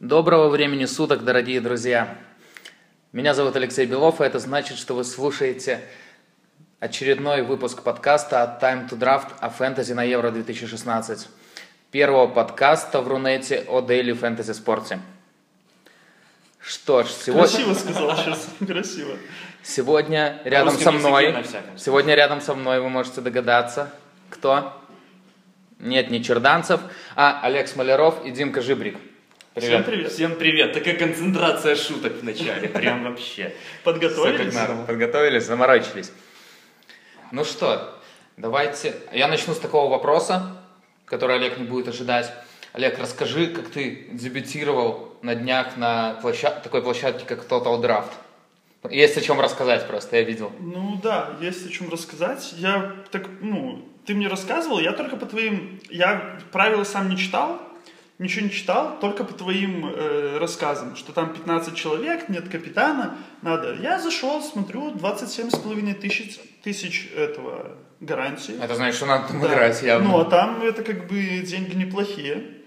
Доброго времени суток, дорогие друзья! Меня зовут Алексей Белов, и это значит, что вы слушаете очередной выпуск подкаста от Time to Draft о фэнтези на Евро 2016. Первого подкаста в Рунете о дейли фэнтези спорте. Что ж, сегодня... Красиво сказал сейчас, красиво. Сегодня рядом со мной... Сегодня рядом со мной вы можете догадаться, кто? Нет, не Черданцев, а Олег Смоляров и Димка Жибрик. Всем привет. Всем привет. Такая концентрация шуток в начале. Прям вообще. Подготовились? надо. Подготовились, заморочились. Ну что, давайте... Я начну с такого вопроса, который Олег не будет ожидать. Олег, расскажи, как ты дебютировал на днях на площад... такой площадке, как Total Draft. Есть о чем рассказать просто, я видел. Ну да, есть о чем рассказать. Я так, ну, ты мне рассказывал, я только по твоим... Я правила сам не читал, ничего не читал, только по твоим э, рассказам, что там 15 человек, нет капитана, надо. Я зашел, смотрю, 27,5 тысяч, тысяч этого гарантии. Это значит, что надо там Да. играть явно. Ну, а там это как бы деньги неплохие.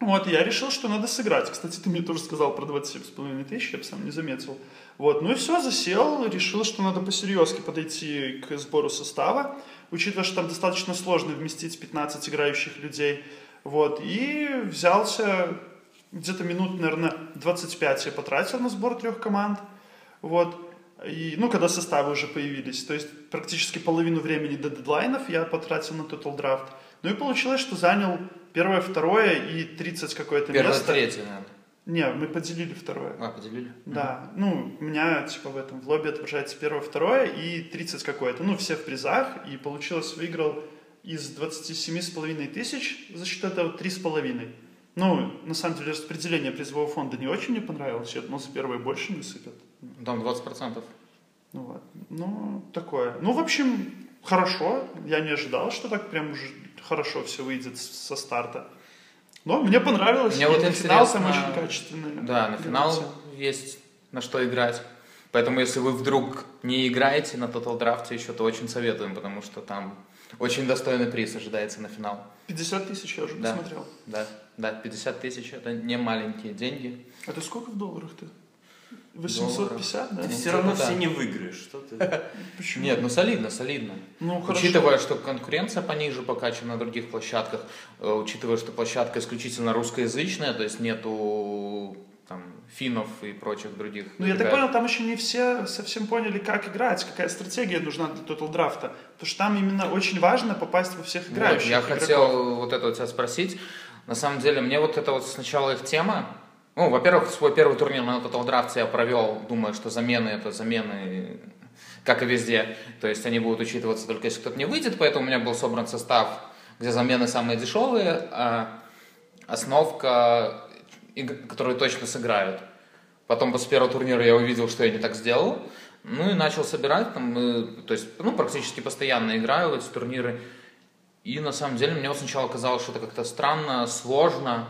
Вот, я решил, что надо сыграть. Кстати, ты мне тоже сказал про 27,5 тысяч, я бы сам не заметил. Вот, ну и все, засел, решил, что надо посерьезки подойти к сбору состава, учитывая, что там достаточно сложно вместить 15 играющих людей. Вот, и взялся где-то минут, наверное, 25 я потратил на сбор трех команд. Вот. И, ну, когда составы уже появились. То есть практически половину времени до дедлайнов я потратил на Total Draft. Ну и получилось, что занял первое, второе и 30 какое-то Первое, место. третье, наверное. Не, мы поделили второе. А, поделили? Да, ну, у меня, типа, в этом, в лобби отображается первое, второе и 30 какое-то. Ну, все в призах, и получилось, выиграл из 27,5 тысяч за счет этого 3,5. Ну, на самом деле, распределение призового фонда не очень мне понравилось. Я думал, за первое больше не сыпят. Там 20%. Ну, вот. Ну, такое. Ну, в общем, хорошо. Я не ожидал, что так прям уже хорошо все выйдет со старта. Но мне понравилось. Мне И вот на финал там очень качественный. Да, на финал есть на что играть. Поэтому, если вы вдруг не играете на Total Draft еще, то очень советуем, потому что там очень достойный приз ожидается на финал. 50 тысяч я уже Да. посмотрел. Да, да, 50 тысяч это не маленькие деньги. Это сколько в долларах-то? 850, да? Ну, Все равно да. все не выиграешь. Что ты? Почему? Нет, ну солидно, солидно. Ну, хорошо. Учитывая, что конкуренция пониже пока, чем на других площадках, э, учитывая, что площадка исключительно русскоязычная, то есть нету там финнов и прочих других. Ну, я так понял, там еще не все совсем поняли, как играть, какая стратегия нужна для Total драфта. Потому что там именно очень важно попасть во всех Вот, играющих. я игроков. хотел вот это у тебя спросить. На самом деле, мне вот это вот сначала их тема. Ну, во-первых, свой первый турнир на Total Draft я провел, думая, что замены это замены, как и везде. То есть они будут учитываться только если кто-то не выйдет, поэтому у меня был собран состав, где замены самые дешевые, а основка, которые точно сыграют. Потом после первого турнира я увидел, что я не так сделал. Ну и начал собирать, там, э, то есть, ну, практически постоянно играю в эти турниры. И на самом деле мне сначала казалось, что это как-то странно, сложно.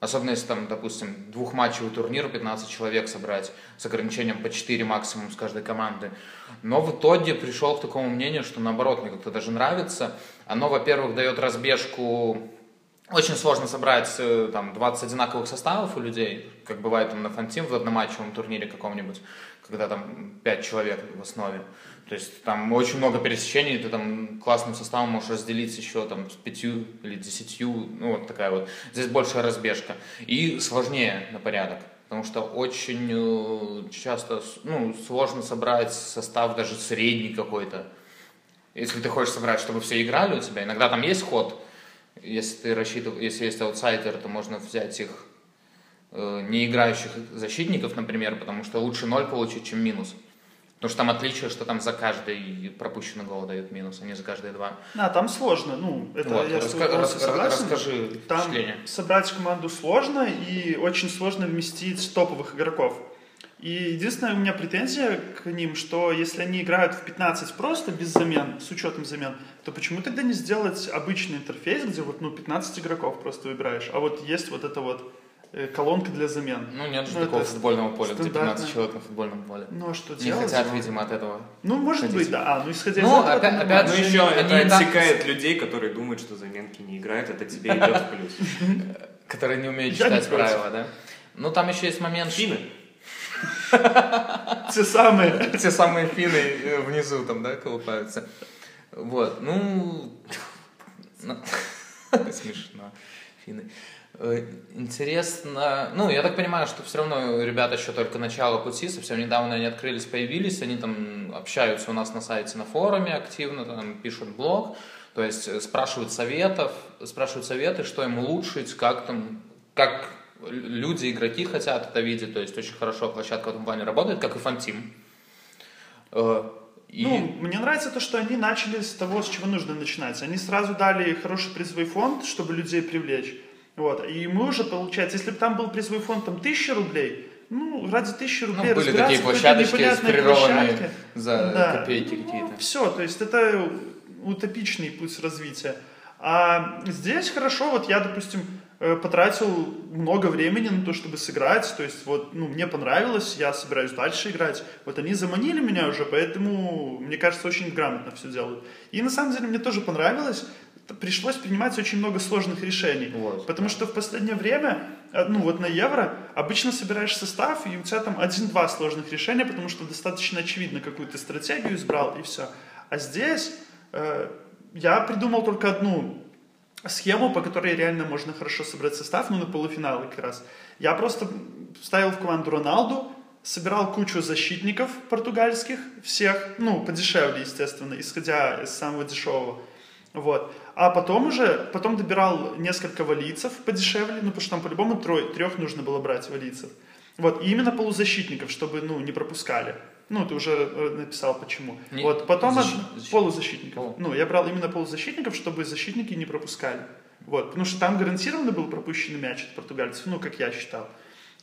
Особенно если там, допустим, двухматчевый турнир, 15 человек собрать с ограничением по 4 максимум с каждой команды. Но в итоге пришел к такому мнению, что наоборот, мне как-то даже нравится. Оно, во-первых, дает разбежку очень сложно собрать э, там 20 одинаковых составов у людей, как бывает там на фантим в одноматчевом турнире каком-нибудь, когда там 5 человек в основе. То есть там очень много пересечений, ты там классным составом можешь разделить еще там с пятью или десятью, ну вот такая вот. Здесь большая разбежка. И сложнее на порядок. Потому что очень э, часто ну, сложно собрать состав даже средний какой-то. Если ты хочешь собрать, чтобы все играли у тебя, иногда там есть ход, если ты рассчитываешь, если есть аутсайдер, то можно взять их э, не играющих защитников, например, потому что лучше ноль получить, чем минус. Потому что там отличие, что там за каждый пропущенный гол дают минус, а не за каждые два. Да, там сложно. Ну, это Вот, я раска- рас- согласен. расскажи Там впечатление. собрать команду сложно и очень сложно вместить топовых игроков. И единственная у меня претензия к ним, что если они играют в 15 просто, без замен, с учетом замен, то почему тогда не сделать обычный интерфейс, где вот ну, 15 игроков просто выбираешь, а вот есть вот эта вот э, колонка для замен. Ну, нет же Ну, такого футбольного поля, где 15 стандартно. человек на футбольном поле. Ну а что Не делать? хотят, видимо, от этого. Ну, может Хотите. быть, да. А, ну исходя Ну, из этого, опять- опять. Ну же, еще они это и так- отсекает людей, которые думают, что заменки не играют, это тебе идет в плюс. Которые не умеют не читать правила, да? Ну, там еще есть момент... Финны? Те самые. Те самые финны э, внизу там, да, колупаются. Вот, ну... Смешно. Финны. Э, Интересно, ну, я так понимаю, что все равно ребята еще только начало пути, совсем недавно они открылись, появились, они там общаются у нас на сайте, на форуме активно, там пишут блог, то есть э, спрашивают советов, спрашивают советы, что им улучшить, как там, как люди, игроки хотят это видеть, то есть очень хорошо площадка в этом плане работает, как и Фантим. И... Ну, мне нравится то, что они начали с того, с чего нужно начинать. Они сразу дали хороший призовой фонд, чтобы людей привлечь. Вот. И мы уже, получается, если бы там был призовой фонд там, 1000 рублей, ну, ради 1000 Ну, рублей были разбираться такие площадочки площадке. за Да. копейки какие-то. Все, то есть это утопичный путь развития. А здесь хорошо, вот я, допустим, потратил много времени на то, чтобы сыграть, то есть вот, ну, мне понравилось, я собираюсь дальше играть. Вот они заманили меня уже, поэтому, мне кажется, очень грамотно все делают. И на самом деле мне тоже понравилось, пришлось принимать очень много сложных решений. Вот. Потому что в последнее время, э, ну вот на Евро, обычно собираешь состав, и у тебя там один-два сложных решения, потому что достаточно очевидно, какую ты стратегию избрал, и все. А здесь э, я придумал только одну схему, по которой реально можно хорошо собрать состав, ну на полуфиналы как раз. Я просто ставил в команду Роналду, собирал кучу защитников португальских, всех, ну, подешевле, естественно, исходя из самого дешевого. Вот. А потом уже, потом добирал несколько валийцев подешевле, ну, потому что там по-любому трое, трех нужно было брать валийцев. Вот, и именно полузащитников, чтобы, ну, не пропускали. Ну, ты уже э, написал почему. Не- вот, потом от- защит- защит- полузащитников. Полу. Ну, я брал именно полузащитников, чтобы защитники не пропускали. Вот, потому что там гарантированно был пропущенный мяч от португальцев, ну, как я считал.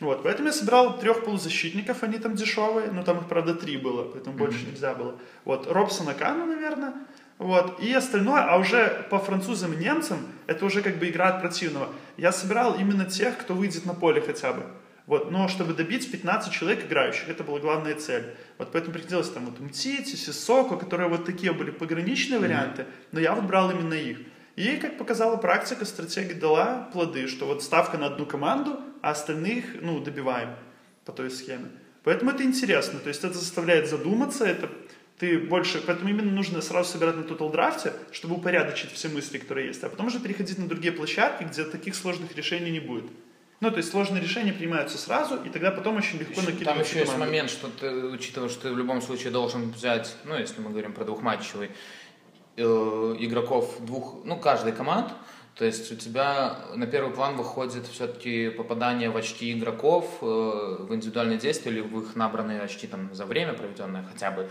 Вот, поэтому я собирал трех полузащитников, они там дешевые, но там их, правда, три было, поэтому больше нельзя было. Вот, Робсона Кану, наверное, вот, и остальное, а уже по французам и немцам, это уже как бы игра от противного. Я собирал именно тех, кто выйдет на поле хотя бы. Вот, но чтобы добить 15 человек играющих, это была главная цель. Вот поэтому приходилось там вот Мтити, Сисоко, которые вот такие были пограничные варианты, но я вот брал именно их. И, как показала практика, стратегия дала плоды, что вот ставка на одну команду, а остальных, ну, добиваем по той схеме. Поэтому это интересно, то есть это заставляет задуматься, это ты больше, поэтому именно нужно сразу собирать на Total Draft, чтобы упорядочить все мысли, которые есть, а потом уже переходить на другие площадки, где таких сложных решений не будет. Ну, то есть сложные решения принимаются сразу, и тогда потом очень легко накидывать Там еще есть команду. момент, что ты, учитывая, что ты в любом случае должен взять, ну, если мы говорим про двухматчевый, э, игроков двух, ну, каждой команд, то есть у тебя на первый план выходит все-таки попадание в очки игроков э, в индивидуальные действия или в их набранные очки там за время проведенное хотя бы,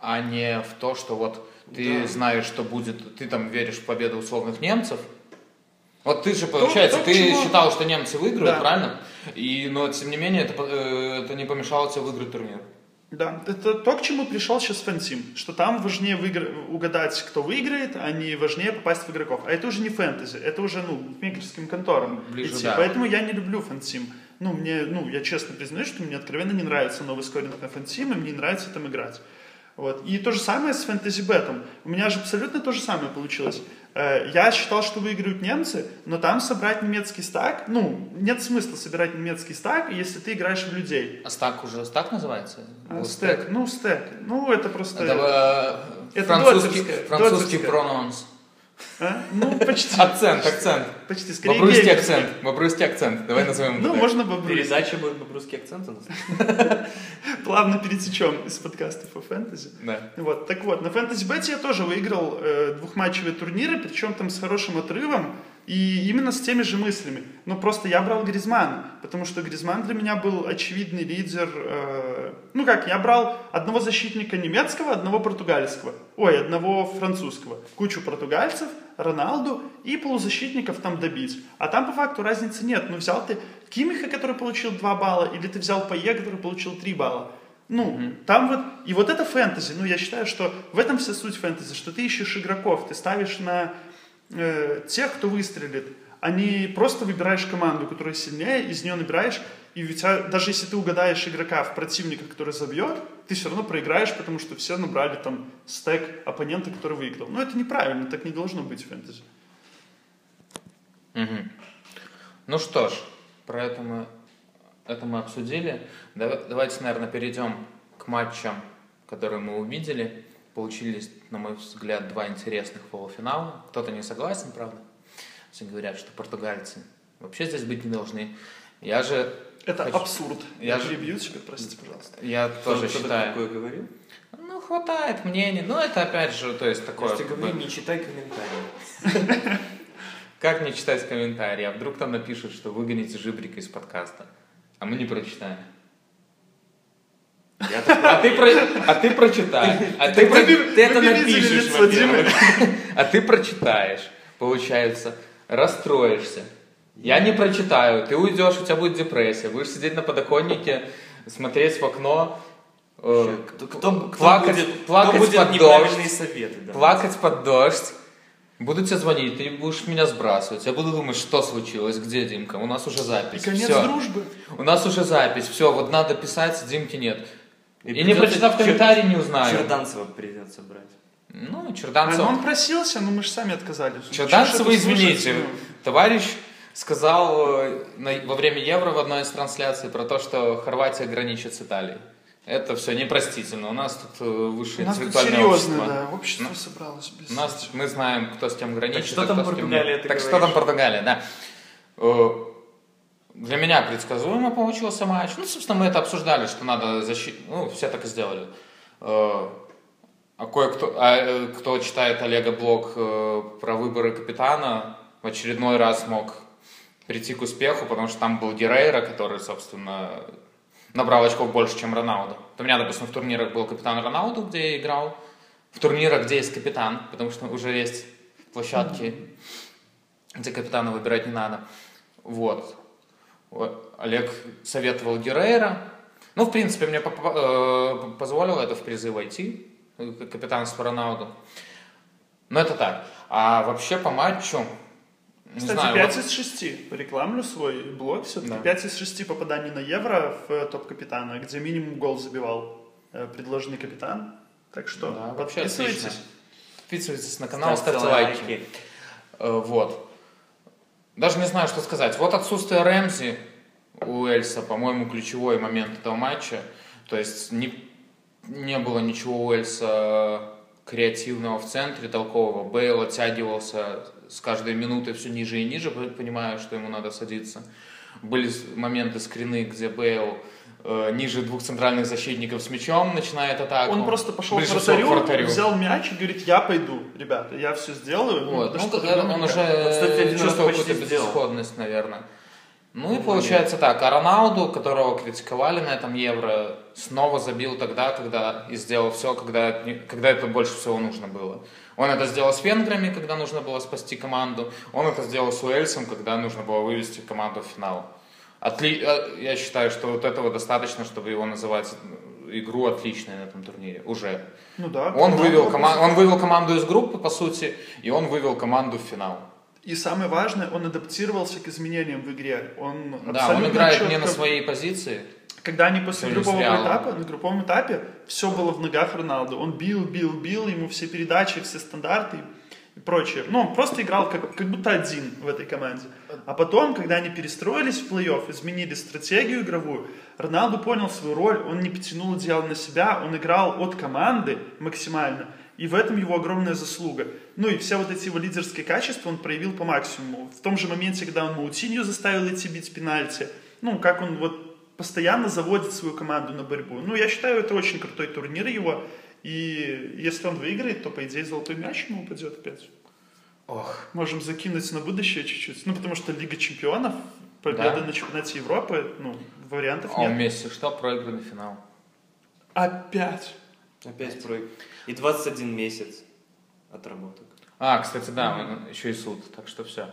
а не в то, что вот ты Да. знаешь, что будет, ты там веришь в победу условных немцев, вот ты же, получается, то, к ты чему- считал, что немцы выиграют, Да. правильно? И, но, тем не менее, это, э, это не помешало тебе выиграть турнир. Да, это то, к чему пришел сейчас фэнтим, что там важнее выигр- угадать, кто выиграет, а не важнее попасть в игроков. А это уже не фэнтези, это уже, ну, букмекерским конторам Ближе, идти. да. Поэтому я не люблю фэнтим. Ну, мне, ну, я честно признаюсь, что мне откровенно не нравится новый скоринг на фэнтим, и мне не нравится там играть. Вот. И то же самое с фэнтези бетом. У меня же абсолютно то же самое получилось. Э, Я считал, что выиграют немцы, но там собрать немецкий стак, ну, нет смысла собирать немецкий стак, если ты играешь в людей. А стак уже стак называется? А, стек, ну, стек. Ну, это просто... Это, э, Это французский, французский прононс. А? Ну, почти. Акцент, акцент. Почти. Скорее Бобруйский геймерский. акцент. Бобруйский акцент. Давай назовем Ну, можно бобруйский. Передача будет по-русски акцент у нас. Плавно перетечем из подкастов о фэнтези. Да. Вот, так вот, на фэнтези бете я тоже выиграл э, двухматчевые турниры, причем там с хорошим отрывом и именно с теми же мыслями. Но просто я брал Гризмана, потому что Гризман для меня был очевидный лидер. э, ну как, я брал одного защитника немецкого, одного португальского, ой, одного французского, кучу португальцев, Роналду и полузащитников там добить. А там по факту разницы нет. Ну взял ты Кимиха, который получил 2 балла, или ты взял Пае, который получил 3 балла. Ну, там вот, и вот это фэнтези. Ну, я считаю, что в этом вся суть фэнтези, что ты ищешь игроков, ты ставишь на э, тех, кто выстрелит, а не просто выбираешь команду, которая сильнее, из нее набираешь, и у тебя, даже если ты угадаешь игрока в противника, который забьет, ты все равно проиграешь, потому что все набрали там стек оппонента, который выиграл. Ну, это неправильно, так не должно быть в фэнтези. Мгм. Ну что ж, про это мы это мы обсудили. Дава- Давайте, наверное, перейдем к матчам, которые мы увидели. Получились, на мой взгляд, два интересных полуфинала. Кто-то не согласен, правда? Все говорят, что португальцы вообще здесь быть не должны. Я же, Это Хочу- абсурд. Я Я же- перебью тебя, простите, пожалуйста. я тоже Кто-то считаю. такое говорил? Ну, хватает мнений. Ну, это опять же, то есть такое... говорю, бы, не читай комментарии. Как не читать комментарии? А вдруг там напишут, что выгоните Жибрика из подкаста? А мы не прочитаем. А ты, про... а ты прочитай. А ты, про- Ты это напишешь, лицо во-первых. а ты прочитаешь, получается, расстроишься. Я не прочитаю, ты уйдешь, у тебя будет депрессия, будешь сидеть на подоконнике, смотреть в окно, э, Кто, кто, кто плакать, будет, плакать кто будет под дождь, советы? Да. плакать под дождь. Буду тебе звонить, ты будешь меня сбрасывать. Я буду думать, что случилось, где Димка, у нас уже И запись. конец Всё. дружбы. У нас уже запись, все, вот надо писать, Димки нет. И, не прочитав Чер- комментарий, не узнаю. Черданцева придется брать. Ну, А, ну Черданцев... он просился, но мы же сами отказались. Черданцева, извините, товарищ сказал э, на- во время Евро в одной из трансляций про то, что Хорватия граничит с Италией. Это все непростительно. У нас тут э, У высшее нас тут интеллектуальное серьезно, общество. да, общество Ну, собралось. Без... У нас мы знаем, кто с кем граничит. что а там кто с кем Португалия, ты Так что там Португалия, да. Для меня предсказуемо получился матч. Ну, собственно, мы это обсуждали, что надо защитить. Ну, все так и сделали. Э, А кое-кто, а, э, кто читает Олега блог э, про выборы капитана, в очередной раз мог прийти к успеху, потому что там был Герейра, который, собственно, набрал очков больше, чем Роналду. У меня, допустим, в турнирах был капитан Роналду, где я играл. В турнирах, где есть капитан, потому что уже есть площадки, где капитана выбирать не надо. Вот. Олег советовал Герейра. Ну, в принципе, мне э, позволило это в призы войти, э, как капитанство Роналду. Но это так. А вообще по матчу, не Кстати, знаю, 5 вот- из 6. Порекламлю свой блог все-таки. Да. 5 из 6 попаданий на Евро в э, топ-капитана, где минимум гол забивал предложенный капитан. Так что Да, вообще подписывайтесь. отлично. подписывайтесь на канал, Ставьте ставьте лайки. Э, Вот. Даже не знаю, что сказать. Вот отсутствие Рэмзи у Эльса, по-моему, ключевой момент этого матча. То есть не, не было ничего у Эльса креативного в центре, толкового. Бейл оттягивался с каждой минутой все ниже и ниже, понимая, что ему надо садиться. Были моменты скрины, где Бейл ниже двух центральных защитников с мячом начинает атаку. Он просто пошел к вратарю, вратарю. взял мяч и говорит, я пойду, ребята, я все сделаю. Вот. Ну, это по-другому он никак». уже Кстати, чувствовал какую-то безысходность, наверное. Ну и Ну, получается так, а Роналду, которого критиковали на этом Евро, снова забил тогда, когда и сделал все, когда, когда это больше всего нужно было. Он это сделал с венграми, когда нужно было спасти команду. Он это сделал с Уэльсом, когда нужно было вывести команду в финал. Отли... э, Я считаю, что вот этого достаточно, чтобы его называть э, игру отличной на этом турнире. Уже. Ну да. Он команда вывел, была кома- он вывел команду из группы, по сути, и он вывел команду в финал. И самое важное, он адаптировался к изменениям в игре. Он Да, он играет четко- не на своей позиции. Когда они после группового этапа, на групповом этапе, все было в ногах Роналду. Он бил, бил, бил, ему все передачи, все стандарты и прочее. Ну, он просто играл как, как будто один в этой команде. А потом, когда они перестроились в плей-офф, изменили стратегию игровую, Роналду понял свою роль, он не потянул одеяло на себя, он играл от команды максимально. И в этом его огромная заслуга. Ну и все вот эти его лидерские качества он проявил по максимуму. В том же моменте, когда он Маутинью заставил идти бить пенальти, ну, как он вот постоянно заводит свою команду на борьбу. Ну, я считаю, это очень крутой турнир его. И если он выиграет, то, по идее, золотой мяч ему упадет опять. Ох. Можем закинуть на будущее чуть-чуть. Ну, потому что Лига Чемпионов, победа Да. на чемпионате Европы, ну, вариантов А у нет. Месси что? Проигранный финал. Опять. Опять про... И 21 месяц отработок. А, кстати, да, он- еще и суд, так что все.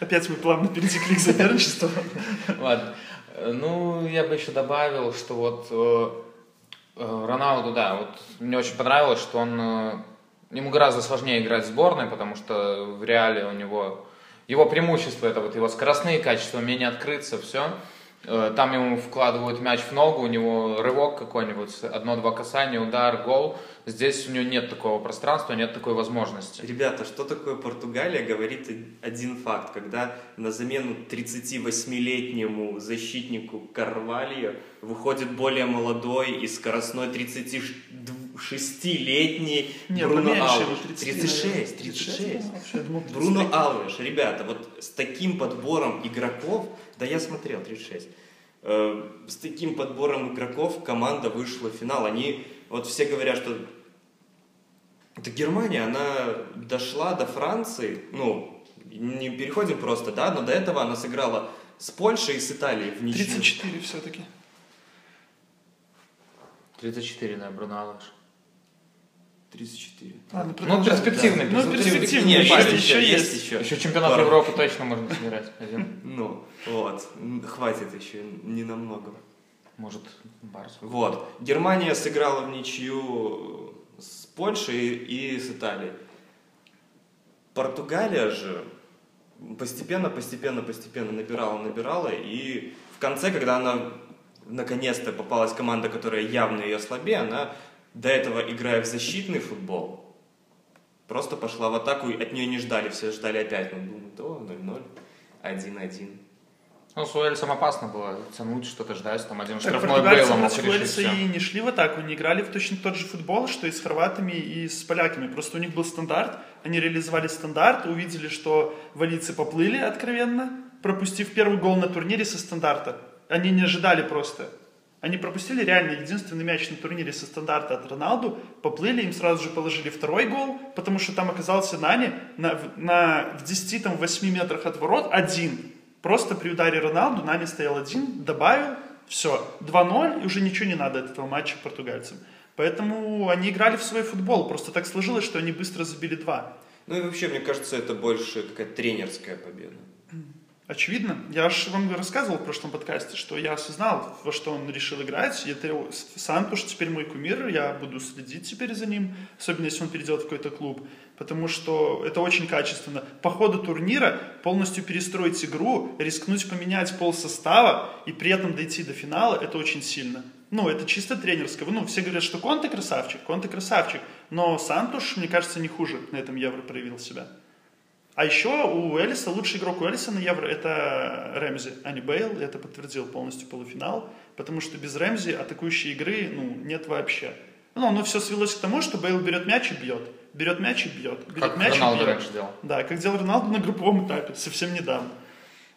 Опять мы плавно перетекли к соперничеству. Ладно. Ну, я бы еще добавил, что вот э, Роналду, да, вот мне очень понравилось, что он... э, ему гораздо сложнее играть в сборной, потому что в реале у него... Его преимущество это вот его скоростные качества, умение открыться, все. Э, Там ему вкладывают мяч в ногу, у него рывок какой-нибудь, одно-два касания, удар, гол. Здесь у него нет такого пространства, нет такой возможности. Ребята, что такое Португалия, говорит один факт. Когда на замену 38-летнему защитнику Карвальо выходит более молодой и скоростной 36-летний Не, Бруно поменьше Алвеш. 30, 36, 36. Я думал, 33. Бруно Алвеш, ребята, вот с таким подбором игроков, да я смотрел 36, э, с таким подбором игроков команда вышла в финал. Они, вот все говорят, что это Германия, она дошла до Франции, ну, не переходим просто, да, но до этого она сыграла с Польшей и с Италией в ничью. 34 все-таки. 34, да, Бруно Алвеш. 34. Ладно, Ну, перспективный. Ну, перспективный. перспективный, Не, еще, есть еще еще, есть. есть еще. Еще чемпионат Пара. Европы точно можно сыграть один. Ну, вот, хватит еще, не намного. Может, Барс. Вот. Германия сыграла в ничью с Польшей и с Италией. Португалия же постепенно, постепенно, постепенно набирала, набирала. И в конце, когда она наконец-то попалась команда, которая явно ее слабее, она до этого, играя в защитный футбол, просто пошла в атаку, и от нее не ждали, все ждали опять. Ну, думаю, то 0-0, 1-1. Ну, с Уэльсом опасно было тянуть, что-то ждать, там один Так, штрафной португальцы Бейла мог решить и не шли в атаку, не играли в точно тот же футбол, что и с хорватами, и с поляками. Просто у них был стандарт, они реализовали стандарт, увидели, что валийцы поплыли откровенно, пропустив первый гол на турнире со стандарта. Они не ожидали просто. Они пропустили реально единственный мяч на турнире со стандарта от Роналду, поплыли, им сразу же положили второй гол, потому что там оказался Нани на, на, в 10-8 метрах от ворот один. Просто при ударе Роналду Нани стоял один, добавил, все, 2-0, и уже ничего не надо от этого матча португальцам. Поэтому они играли в свой футбол, просто так сложилось, что они быстро забили два. Ну и вообще, мне кажется, это больше какая-то тренерская победа. Очевидно. Я же вам рассказывал в прошлом подкасте, что я осознал, во что он решил играть. И это Сантуш теперь мой кумир, я буду следить теперь за ним, особенно если он перейдет в какой-то клуб. Потому что это очень качественно. По ходу турнира полностью перестроить игру, рискнуть поменять пол состава и при этом дойти до финала, это очень сильно. Ну, это чисто тренерское. Ну, все говорят, что Конте красавчик, Конте красавчик. Но Сантуш, мне кажется, не хуже на этом Евро проявил себя. А еще у Элиса, лучший игрок у Элиса на Евро это Рэмзи, а не Бейл. Это подтвердил полностью полуфинал. Потому что без Рэмзи атакующей игры ну, нет вообще. Ну, оно все свелось к тому, что Бейл берет мяч и бьет. Берет мяч и бьет. Берет Как мяч Роналду и бьет. раньше делал. Да, как делал Роналду на групповом этапе, совсем недавно.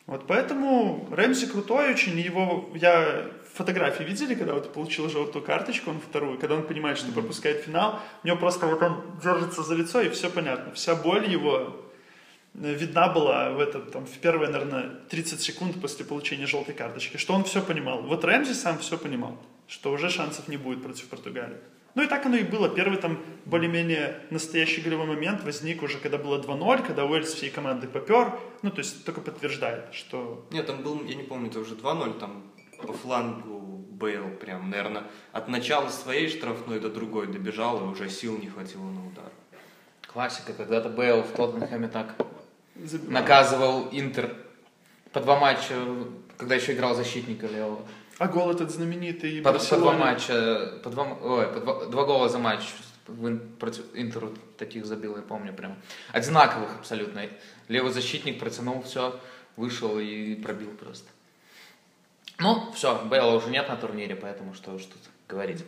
Вот поэтому Рэмзи крутой очень, его я фотографии видели, когда вот получил желтую карточку, он вторую, когда он понимает, что пропускает финал, у него просто вот он держится за лицо, и все понятно. Вся боль его видна была в этот, там, в первые, наверное, 30 секунд после получения желтой карточки, что он все понимал. Вот Рэмзи сам все понимал, что уже шансов не будет против Португалии. Ну и так оно и было. Первый там более-менее настоящий голевой момент возник уже, когда было 2-0, когда Уэльс всей команды попер. Ну, то есть только подтверждает, что... Нет, там был, я не помню, это уже 2-0, там по флангу Бейл прям, наверное, от начала своей штрафной до другой добежал, и уже сил не хватило на удар. Классика, когда-то Бейл в Тоттенхэме так забивал. наказывал Интер по два матча, когда еще играл защитника левого. А гол этот знаменитый По, по два матча, по два, ой, по два, два гола за матч в против Интеру таких забил, я помню прям. Одинаковых абсолютно. Левый защитник протянул все, вышел и пробил просто. Ну, все, Бейла уже нет на турнире, поэтому что уж тут говорить.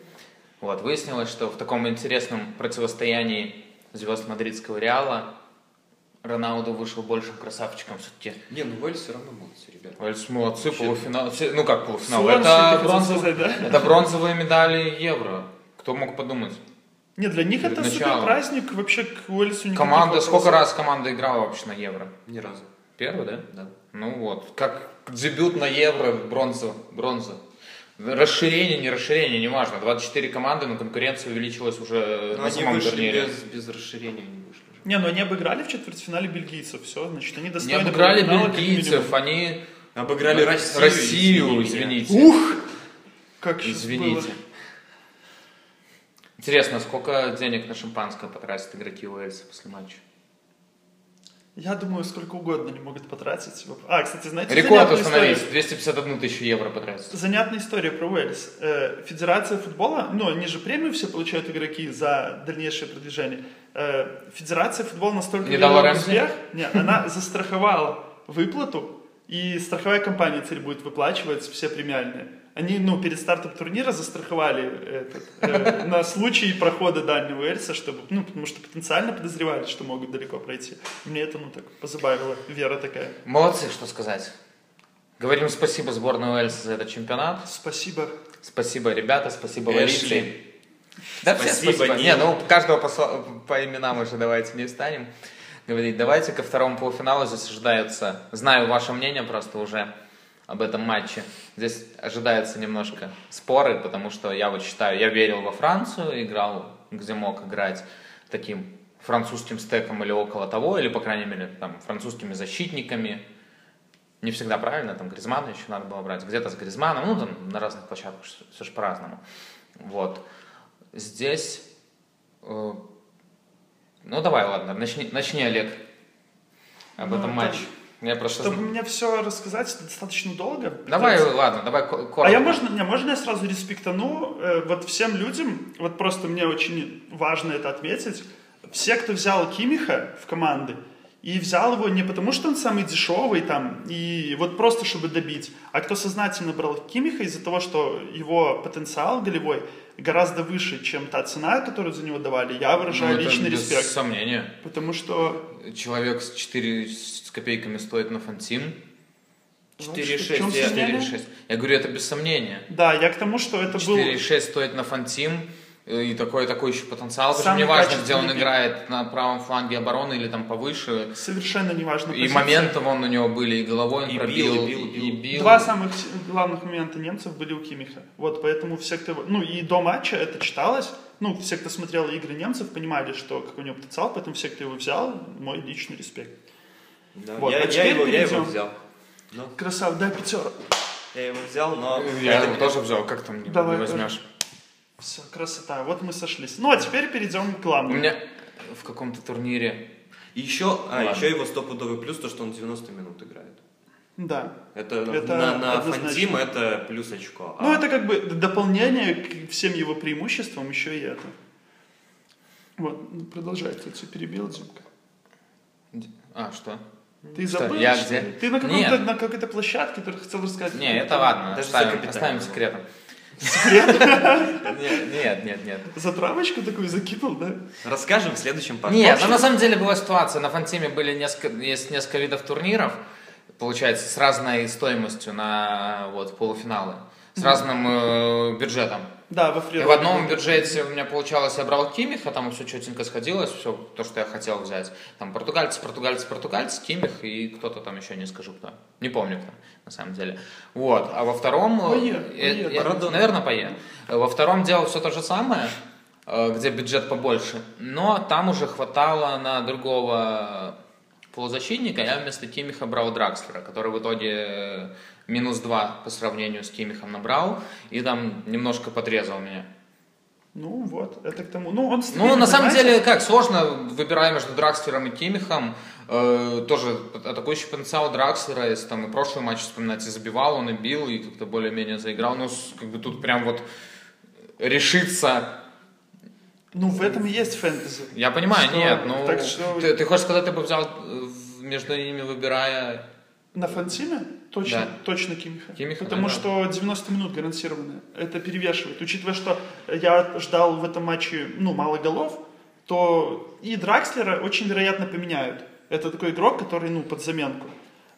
Вот, выяснилось, что в таком интересном противостоянии звезд мадридского Реала Роналду вышел большим красавчиком все-таки. Не, ну Уэльс все равно молодцы, ребята. Уэльс молодцы, Вообще. полуфинал. все- Ну как полуфинал? Солнце, это, сказать, да? это бронзовые медали Евро. Кто мог подумать? Не, для них Перед это супер началом. праздник, вообще к Уэльсу никаких Команда, вопросов. сколько раз команда играла вообще на Евро? Ни разу. Первый, да? Да. Ну вот, как дебют на Евро, бронза, бронза. Расширение, не расширение, неважно. 24 команды, но конкуренция увеличилась уже Но на они самом вышли турнире. без, без расширения, они вышли. Не, ну они обыграли в четвертьфинале бельгийцев, все, значит, они Не достойны обыграли полуфинала, как бельгийцев, они Обыграли Россию. Россию, извините. Ух! Как Извините. было. Интересно, сколько денег на шампанское потратят игроки Уэльса после матча? Я думаю, сколько угодно они могут потратить. А, кстати, знаете, Рекорд установить. историю? 251 тысячу евро потратить. Занятная история про Уэльс. Э, Федерация футбола, ну, они же премию все получают игроки за дальнейшее продвижение. Э, Федерация футбола настолько Не дала успех, нет, она застраховала выплату, и страховая компания теперь будет выплачивать все премиальные. Они, ну, перед стартом турнира застраховали этот, э, на случай прохода дальнего Уэльса, чтобы, ну, потому что потенциально подозревали, что могут далеко пройти. Мне это, ну, так позабавило, вера такая. Молодцы, что сказать. Говорим спасибо сборной Уэльса за этот чемпионат. Спасибо. Спасибо, ребята, спасибо, Эшли. Да все Спасибо, спасибо. Нил. Не, ну каждого по, по именам уже давайте не станем говорить. Давайте ко второму полуфиналу здесь ожидается. Знаю ваше мнение просто уже об этом матче. Здесь ожидается немножко споры, потому что я вот считаю, я верил во Францию, играл, где мог играть таким французским стеком или около того, или, по крайней мере, там, французскими защитниками. Не всегда правильно, там Гризмана еще надо было брать, где-то с Гризманом, ну, там на разных площадках все же по-разному. Вот. Здесь, э, ну, давай, ладно, начни, начни Олег, об Ну, этом это- матче. Я просто... Чтобы мне все рассказать, достаточно долго. Давай, Придется. ладно, давай ко- коротко. А я можно, не, можно я сразу респектану э, вот всем людям, вот просто мне очень важно это отметить, все, кто взял Кимиха в команды, и взял его не потому, что он самый дешевый там, и вот просто чтобы добить, а кто сознательно брал Кимиха из-за того, что его потенциал голевой гораздо выше, чем та цена, которую за него давали, я Ну, выражаю это личный без респект. сомнения. Потому что... Человек с 4 с копейками стоит на фантим. ну, 4,6 в чём я- сомнение? 4,6. Я говорю, это без сомнения. Да, я к тому, что это был... 4,6 стоит на фантим. Э, И такой, такой еще потенциал. Самый не важно, где он играет, на правом фланге обороны или там повыше. Совершенно неважно. И позиция. моментов он у него были, и головой он И пробил, бил, и бил, и бил. бил. Два самых главных момента немцев были у Кимиха. Вот, поэтому все, кто... Ну, и до матча это читалось. Ну, все, кто смотрел игры немцев, понимали, что какой у него потенциал, поэтому все, кто его взял, мой личный респект. Да, Вот, я, а я его, я его взял. Ну, Красав, дай пятерок. я его взял, но... Я это- его тоже взял, как там не, Давай, не возьмешь. Все, красота. Вот мы сошлись. Ну, а теперь перейдем к У главному. меня в каком-то турнире И еще, а, еще его стопудовый плюс, то, что он 90 минут играет. Да. Это, Это на, на. Фантим это плюс очко. Ну, А это как бы дополнение к всем его преимуществам, еще и это. Вот, ну, продолжай, я тебя перебил, Димка. А, что? Ты Что, забыл? я что где? Ты на, каком-то, на какой-то площадке, который хотел рассказать. Не, это ладно, Даже за оставим, капитана оставим Нет, нет, нет, нет. Затравочку такую закинул, да? Расскажем в следующем подкасте. Нет, ну на самом деле была ситуация. На Фантиме были несколько, есть несколько видов турниров, получается, с разной стоимостью на вот, полуфиналы, с разным э, бюджетом. Да, во И фрироде. в одном бюджете у меня получалось, я брал Кимиха, там все четенько сходилось, все то, что я хотел взять. Там португальцы, португальцы, португальцы, Кимих и кто-то там еще, не скажу кто. Не помню кто, на самом деле. Вот. А во втором... э, Пае, э, э, Марадона. наверное, Пае. Во втором делал все то же самое, э, где бюджет побольше, но там уже хватало на другого полузащитника. Я вместо Кимиха брал Дракслера, который в итоге минус 2 по сравнению с Кимихом набрал, и там немножко подрезал меня. Ну вот, это к тому. Ну, он Ну, стабильный, на самом деле, как, сложно, выбирая между Дракслером и Кимихом, э, тоже атакующий потенциал Дракслера, если там и прошлый матч вспоминать, и забивал, он и бил, и как-то более-менее заиграл, но с- как бы тут прям вот решиться, Ну, в этом и есть фэнтези. я понимаю, Что- нет, ну, так что- ты, ты хочешь сказать, ты бы взял э, между ними, выбирая На Фантиме точно, Да. точно Кимиха. Кимиха, Потому да. что 90 минут гарантированно. Это перевешивает. Учитывая, что я ждал в этом матче ну, мало голов, то и Дракслера очень вероятно поменяют. Это такой игрок, который ну, под заменку.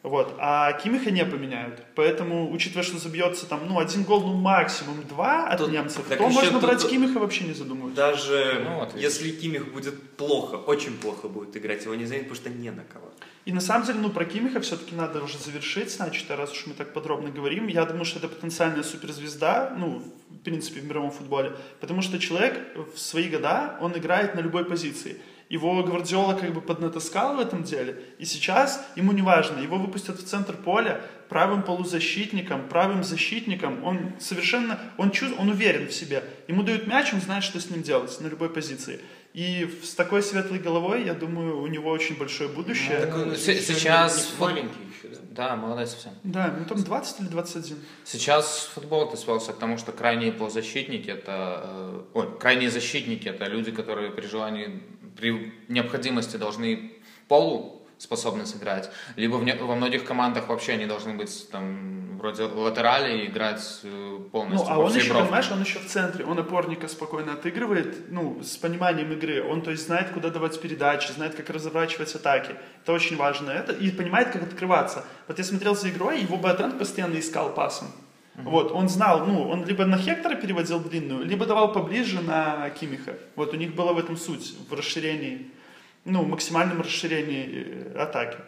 Вот. А Кимиха не поменяют. Поэтому, учитывая, что забьется там, ну, один гол, ну, максимум два от Тут- немцев, то можно тут- брать тут- Кимиха вообще не задумываясь. Даже Ну, вот если Кимих будет плохо, очень плохо будет играть, его не заменят, потому что не на кого. И на самом деле, ну, про Кимиха все-таки надо уже завершить, значит, раз уж мы так подробно говорим. Я думаю, что это потенциальная суперзвезда, ну, в принципе, в мировом футболе. Потому что человек в свои года, он играет на любой позиции. Его Гвардиола как бы поднатаскал в этом деле. И сейчас ему не важно, его выпустят в центр поля правым полузащитником, правым защитником. Он совершенно, он, чувств, он уверен в себе. Ему дают мяч, он знает, что с ним делать на любой позиции. И с такой светлой головой, я думаю, у него очень большое будущее. Так Ну, сейчас маленький еще, да? Да, молодой совсем. Да, ему там 20 или 21. Сейчас футбол это свелся к тому, что крайние полузащитники это, э, ой, крайние защитники это люди, которые при желании, при необходимости должны полу способны сыграть, либо в не- во многих командах вообще они должны быть там вроде латерали и играть э, Ну, полностью а во он еще, бровке. понимаешь, он еще в центре, он опорника спокойно отыгрывает, ну, с пониманием игры. Он, то есть, знает, куда давать передачи, знает, как разворачивать атаки. Это очень важно. Это, и понимает, как открываться. Вот я смотрел за игрой, его Боатенг постоянно искал пасом. Вот, он знал, ну, он либо на Хектора переводил длинную, либо давал поближе на Кимиха. Вот у них была в этом суть, в расширении, ну, максимальном расширении э, атаки.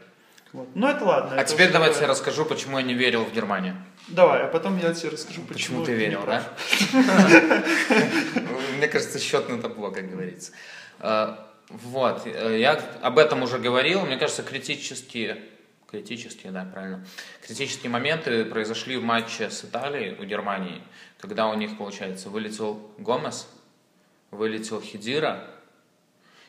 Вот. Но это ладно. А это теперь давайте такое. я расскажу, почему я не верил в Германию. Давай, а потом я тебе расскажу, Почему почему, ты верил, да? Мне кажется, счет на табло, как говорится. Э, Вот, э, я об этом уже говорил. Мне кажется, критические, критические, да, правильно, критические моменты произошли в матче с Италией у Германии, когда у них, получается, вылетел Гомес, вылетел Хидира,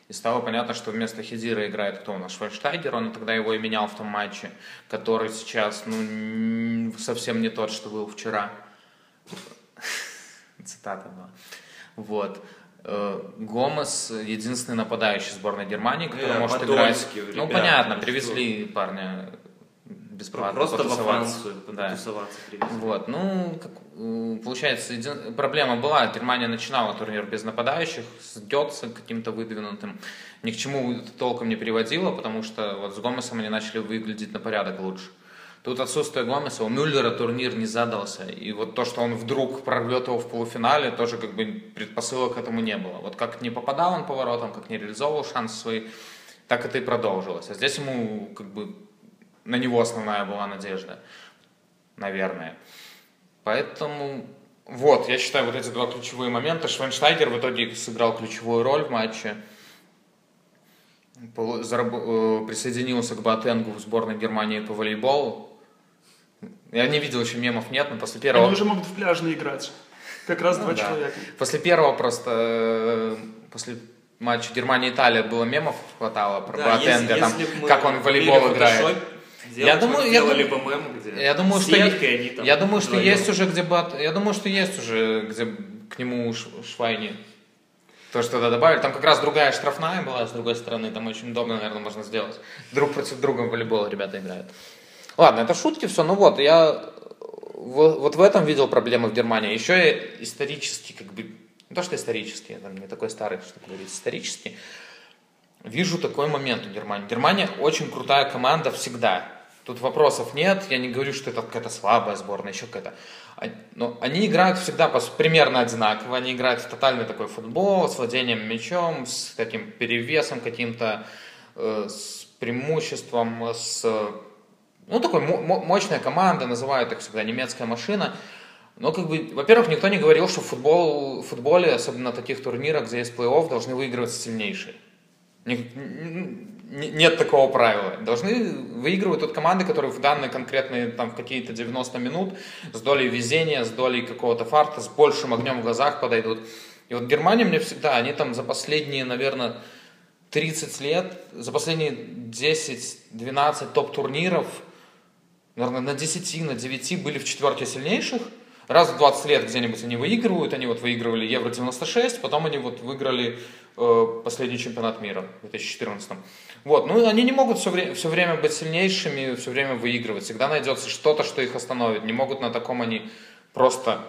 и стало понятно, что вместо Хидира играет кто у нас? Швайнштайгер, он тогда его и менял в том матче, который сейчас, ну, совсем не тот, что был вчера. Цитата была. Вот. Э, Гомес единственный нападающий сборной Германии, который Э, может играть. Подольский, Ну, понятно, ну привезли парня бесплатно. Просто во. Францию Да. Вот, ну, как, э, получается, един- проблема была, Германия начинала турнир без нападающих, с Гетце каким-то выдвинутым, ни к чему толком не приводило, потому что вот с Гомесом они начали выглядеть на порядок лучше. Тут отсутствие Гомеса, у Мюллера турнир не задался, и вот то, что он вдруг прорвет его в полуфинале, тоже как бы предпосылок к этому не было. Вот как не попадал он поворотом, как не реализовывал шансы свои, так это и продолжилось. А здесь ему как бы на него основная была надежда, наверное. Поэтому вот, я считаю, вот эти два ключевые момента. Швенштайгер в итоге сыграл ключевую роль в матче. Э, Присоединился к Батенгу в сборной Германии по волейболу. Я не видел еще мемов, нет, но после первого... Они уже могут в пляжный играть. Как раз Ну два да. человека. После первого просто, э, после матча Германия-Италия было мемов хватало про Да, там, как он в волейбол играет. Я думаю- я думаю- бы мем, где Я думаю, что, они там я думаю, что есть уже где Бат, я думаю, что есть уже где к нему Ш- Швайни то, что туда добавили. Там как раз другая штрафная была, с другой стороны, там очень удобно, наверное, можно сделать. Друг против друга в волейбол ребята играют. Ладно, это шутки, все. Ну вот, я в- вот в этом видел проблемы в Германии. Еще и исторически, как бы, не то, что исторически, я там не такой старый, чтобы говорить, исторически, вижу такой момент у Германии. Германия очень крутая команда всегда. Тут вопросов нет, я не говорю, что это какая-то слабая сборная, еще какая-то. А- Но они играют всегда примерно одинаково, они играют в тотальный такой футбол, с владением мячом, с таким перевесом каким-то, э, с преимуществом, с... Ну, такой мо- мо- мощная команда, называют их всегда немецкая машина. Но, как бы, во-первых, никто не говорил, что в футбол, в футболе, особенно на таких турнирах, где есть плей-офф, должны выигрывать сильнейшие. Нет такого правила. Должны выигрывать тут команды, которые в данные конкретные там в какие-то 90 минут с долей везения, с долей какого-то фарта, с большим огнем в глазах подойдут. И вот Германия мне всегда, они там за последние, наверное, 30 лет, за последние 10-12 топ-турниров, наверное, на 10, на 9 были в четверке сильнейших. Раз в 20 лет где-нибудь они выигрывают, они вот выигрывали Евро-96, потом они вот выиграли э, последний чемпионат мира в 2014. Вот, ну они не могут все, вре- все время быть сильнейшими, все время выигрывать. Всегда найдется что-то, что их остановит. Не могут на таком они просто...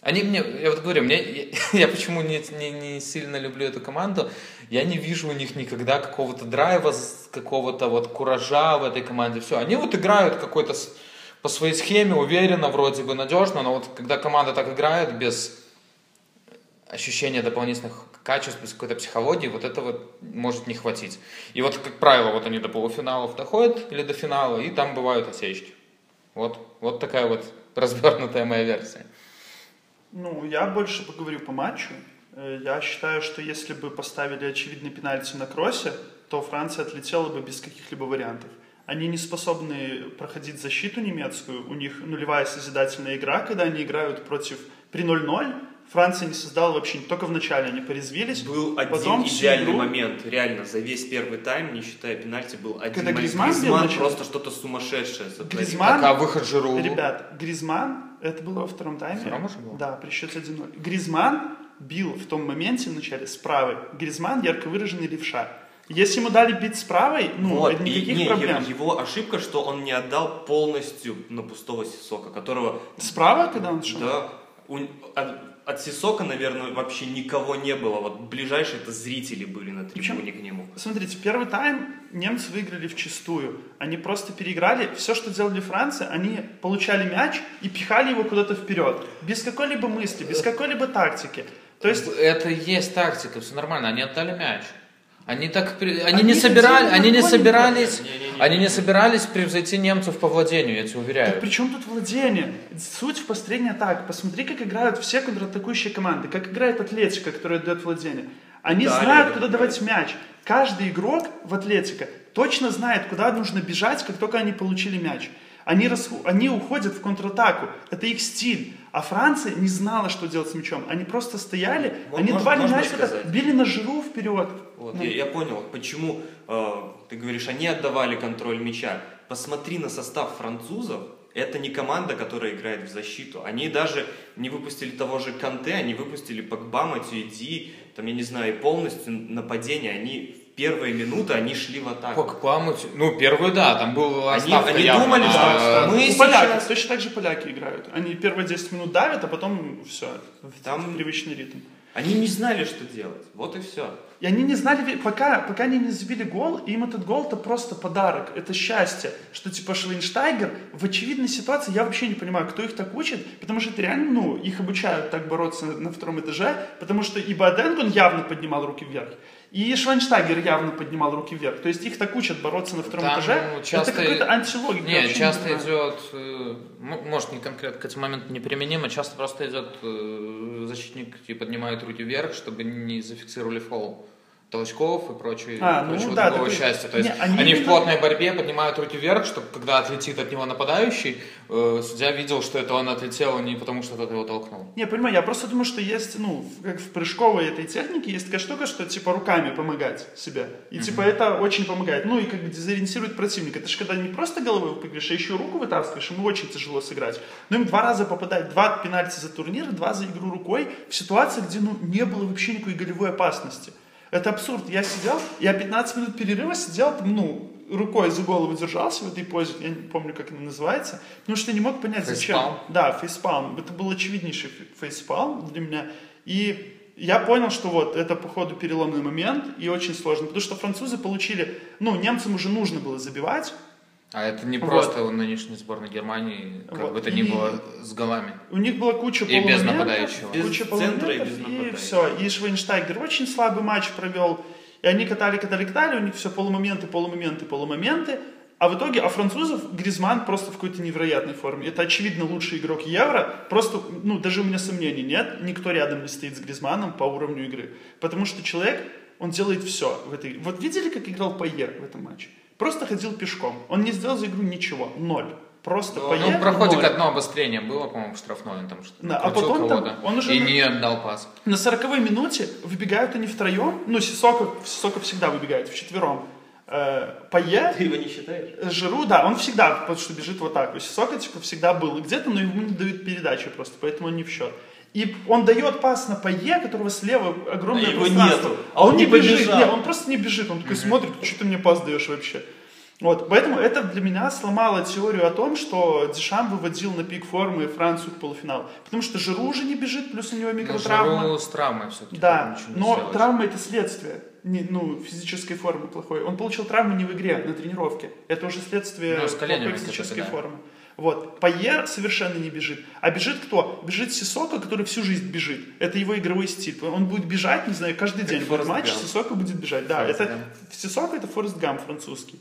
Они мне, я вот говорю, мне, я, почему не, не, не сильно люблю эту команду, я не вижу у них никогда какого-то драйва, какого-то вот куража в этой команде. Все, они вот играют какой-то по своей схеме, уверенно, вроде бы надежно, но вот когда команда так играет без ощущения дополнительных качеств, без какой-то психологии, вот этого может не хватить. И вот, как правило, вот они до полуфиналов доходят или до финала, и там бывают осечки. Вот, вот такая вот развернутая моя версия. Ну, я больше поговорю по матчу. Э, Я считаю, что если бы поставили очевидный пенальти на кроссе, то Франция отлетела бы без каких-либо вариантов. Они не способны проходить защиту немецкую, у них нулевая созидательная игра, когда они играют против при 0-0, Франция не создала вообще, только в начале они порезвились. Был один потом идеальный игру- момент, реально, за весь первый тайм, не считая пенальти, был один Когда момент. Гризман Гризман просто что-то сумасшедшее сотворил. Гризман- Так, а выход Жиру? Ребят, Гризман, это было во втором тайме. Втором уже было? Да, при счете 1-0. Гризман бил в том моменте в начале с правой. Гризман ярко выраженный левша. Если ему дали бить с правой, ну, Вот, это и никаких не, проблем. Его, ошибка, что он не отдал полностью на пустого Сисока, которого, Справа, когда он шел? да, у- от, от Сисока, наверное, вообще никого не было. Вот ближайшие это зрители были на трибуне к нему. Смотрите, первый тайм немцы выиграли в чистую. Они просто переиграли. Все, что делали Франция, они получали мяч и пихали его куда-то вперед. Без какой-либо мысли, без какой-либо тактики. То есть Это и есть тактика, все нормально, они отдали мяч. Они так, они, Они не собирали, они не собирались, Не-не-не. они не собирались превзойти немцев по владению, я тебе уверяю. Так при чем тут владение? Суть в построении так. Посмотри, как играют все контратакующие команды. Как играет Атлетика, которая дает владение. Они Италия, знают, да, куда давать мяч. Каждый игрок в Атлетика точно знает, куда нужно бежать, как только они получили мяч. Они, расху- они уходят в контратаку. Это их стиль. А Франция не знала, что делать с мячом. Они просто стояли, Мо- они давали мяч, били на жиру вперед. Вот, Ну, я, я понял, почему э, ты говоришь, они отдавали контроль мяча. Посмотри на состав французов. Это не команда, которая играет в защиту. Они даже не выпустили того же Канте, они выпустили Погба, Матюиди, там, я не знаю, и полностью нападение. Они в первые минуты, они шли в атаку. Погба, Матю- ну, первую, да, там был Они- они явно думали, на- что мы Ну, сейчас- поляки, точно так же поляки играют. Они первые 10 минут давят, а потом все, Там- там привычный ритм. Они не знали, что делать. Вот и все. И они не знали, пока, пока они не забили гол, им этот гол это просто подарок, это счастье, что типа Швейнштайгер в очевидной ситуации, я вообще не понимаю, кто их так учит, потому что это реально, ну, их обучают так бороться на, на втором этаже, потому что и Баденг, он явно поднимал руки вверх, и Швайнштайгер явно поднимал руки вверх, то есть их так учат бороться на втором Там, этаже, ну, часто- это какой-то антилогика. Не, вообще часто понимаю. идет, э, может, не конкретно к этому моменту неприменимо, часто просто идет э, защитник и поднимает руки вверх, чтобы не зафиксировали фол толчков и А, ну прочего да, другого такой- счастья. То есть Не, они они, в плотной борьбе поднимают руки вверх, чтобы когда отлетит от него нападающий, э, судья видел, что это он отлетел не потому, что тот его толкнул. Не, понимаю, я просто думаю, что есть, ну, как в прыжковой этой технике есть такая штука, что типа руками помогать себе. И типа это очень помогает. Ну и как бы дезориентирует противника. Это же когда не просто головой выпрыгиваешь, а еще и руку вытаскиваешь, ему очень тяжело сыграть. Но им два раза попадать, два пенальти за турнир, два за игру рукой в ситуации, где ну не было вообще никакой голевой опасности. Это абсурд. Я сидел, я 15 минут перерыва сидел, там, ну, рукой за голову держался в этой позе, я не помню, как она называется, потому что я не мог понять, зачем. Фейспалм? Да, фейспалм. Это был очевиднейший фе- фейспалм для меня. И я понял, что вот это, походу, переломный момент и очень сложно. Потому что французы получили... Ну, немцам уже нужно было забивать. А это не Вот. просто у нынешней сборной Германии, как Вот. бы то ни И- было, с голами. У них была куча И без нападающего. Без Куча центра и без и нападающего. все. И Швейнштайгер очень слабый матч провел. И они катали, катали, катали, у них все полумоменты, полумоменты, полумоменты. А в итоге, а французов Гризман просто в какой-то невероятной форме. Это, очевидно, лучший игрок Евро. Просто, ну, даже у меня сомнений нет. Никто рядом не стоит с Гризманом по уровню игры. Потому что человек, он делает все в этой... Вот видели, как играл Пайер в этом матче? Просто ходил пешком. Он не сделал за игру ничего. Ноль. Просто Ну, Пайер ну, проходит ноль. одно обострение было, по-моему, штрафное, он там что-то Да, а потом там он уже и на- не отдал пас. На 40 минуте выбегают они втроем. Ну, Сисока, Сисока всегда выбегает вчетвером. Э, Пае, Ты его не считаешь? Жиру, да, он всегда, потому что бежит в атаку. Сисока, типа, всегда был где-то, но ему не дают передачи просто, поэтому он не в счет. И он дает пас на Пае, которого слева огромное А пространство. нету. А он, Он не бежит. побежал. Нет, он просто не бежит. Он такой смотрит, что ты мне пас даешь вообще. Вот, поэтому это для меня сломало теорию о том, что Дешам выводил на пик формы Францию к полуфиналу. Потому что Жиру уже не бежит, плюс у него Но микротравма. Жиру с травмой все-таки. Да, но травма это следствие не, ну, физической формы плохой. Он получил травму не в игре, на тренировке. Это уже следствие Ну, плохой физической да. формы. Вот. Пайер совершенно не бежит. А бежит кто? Бежит Сисока, который всю жизнь бежит. Это его игровой стиль. Он будет бежать, не знаю, каждый день Форест матч, Гамп. Сисока будет бежать. Да, Форест это Гамп. Сисока это Форест Гам французский.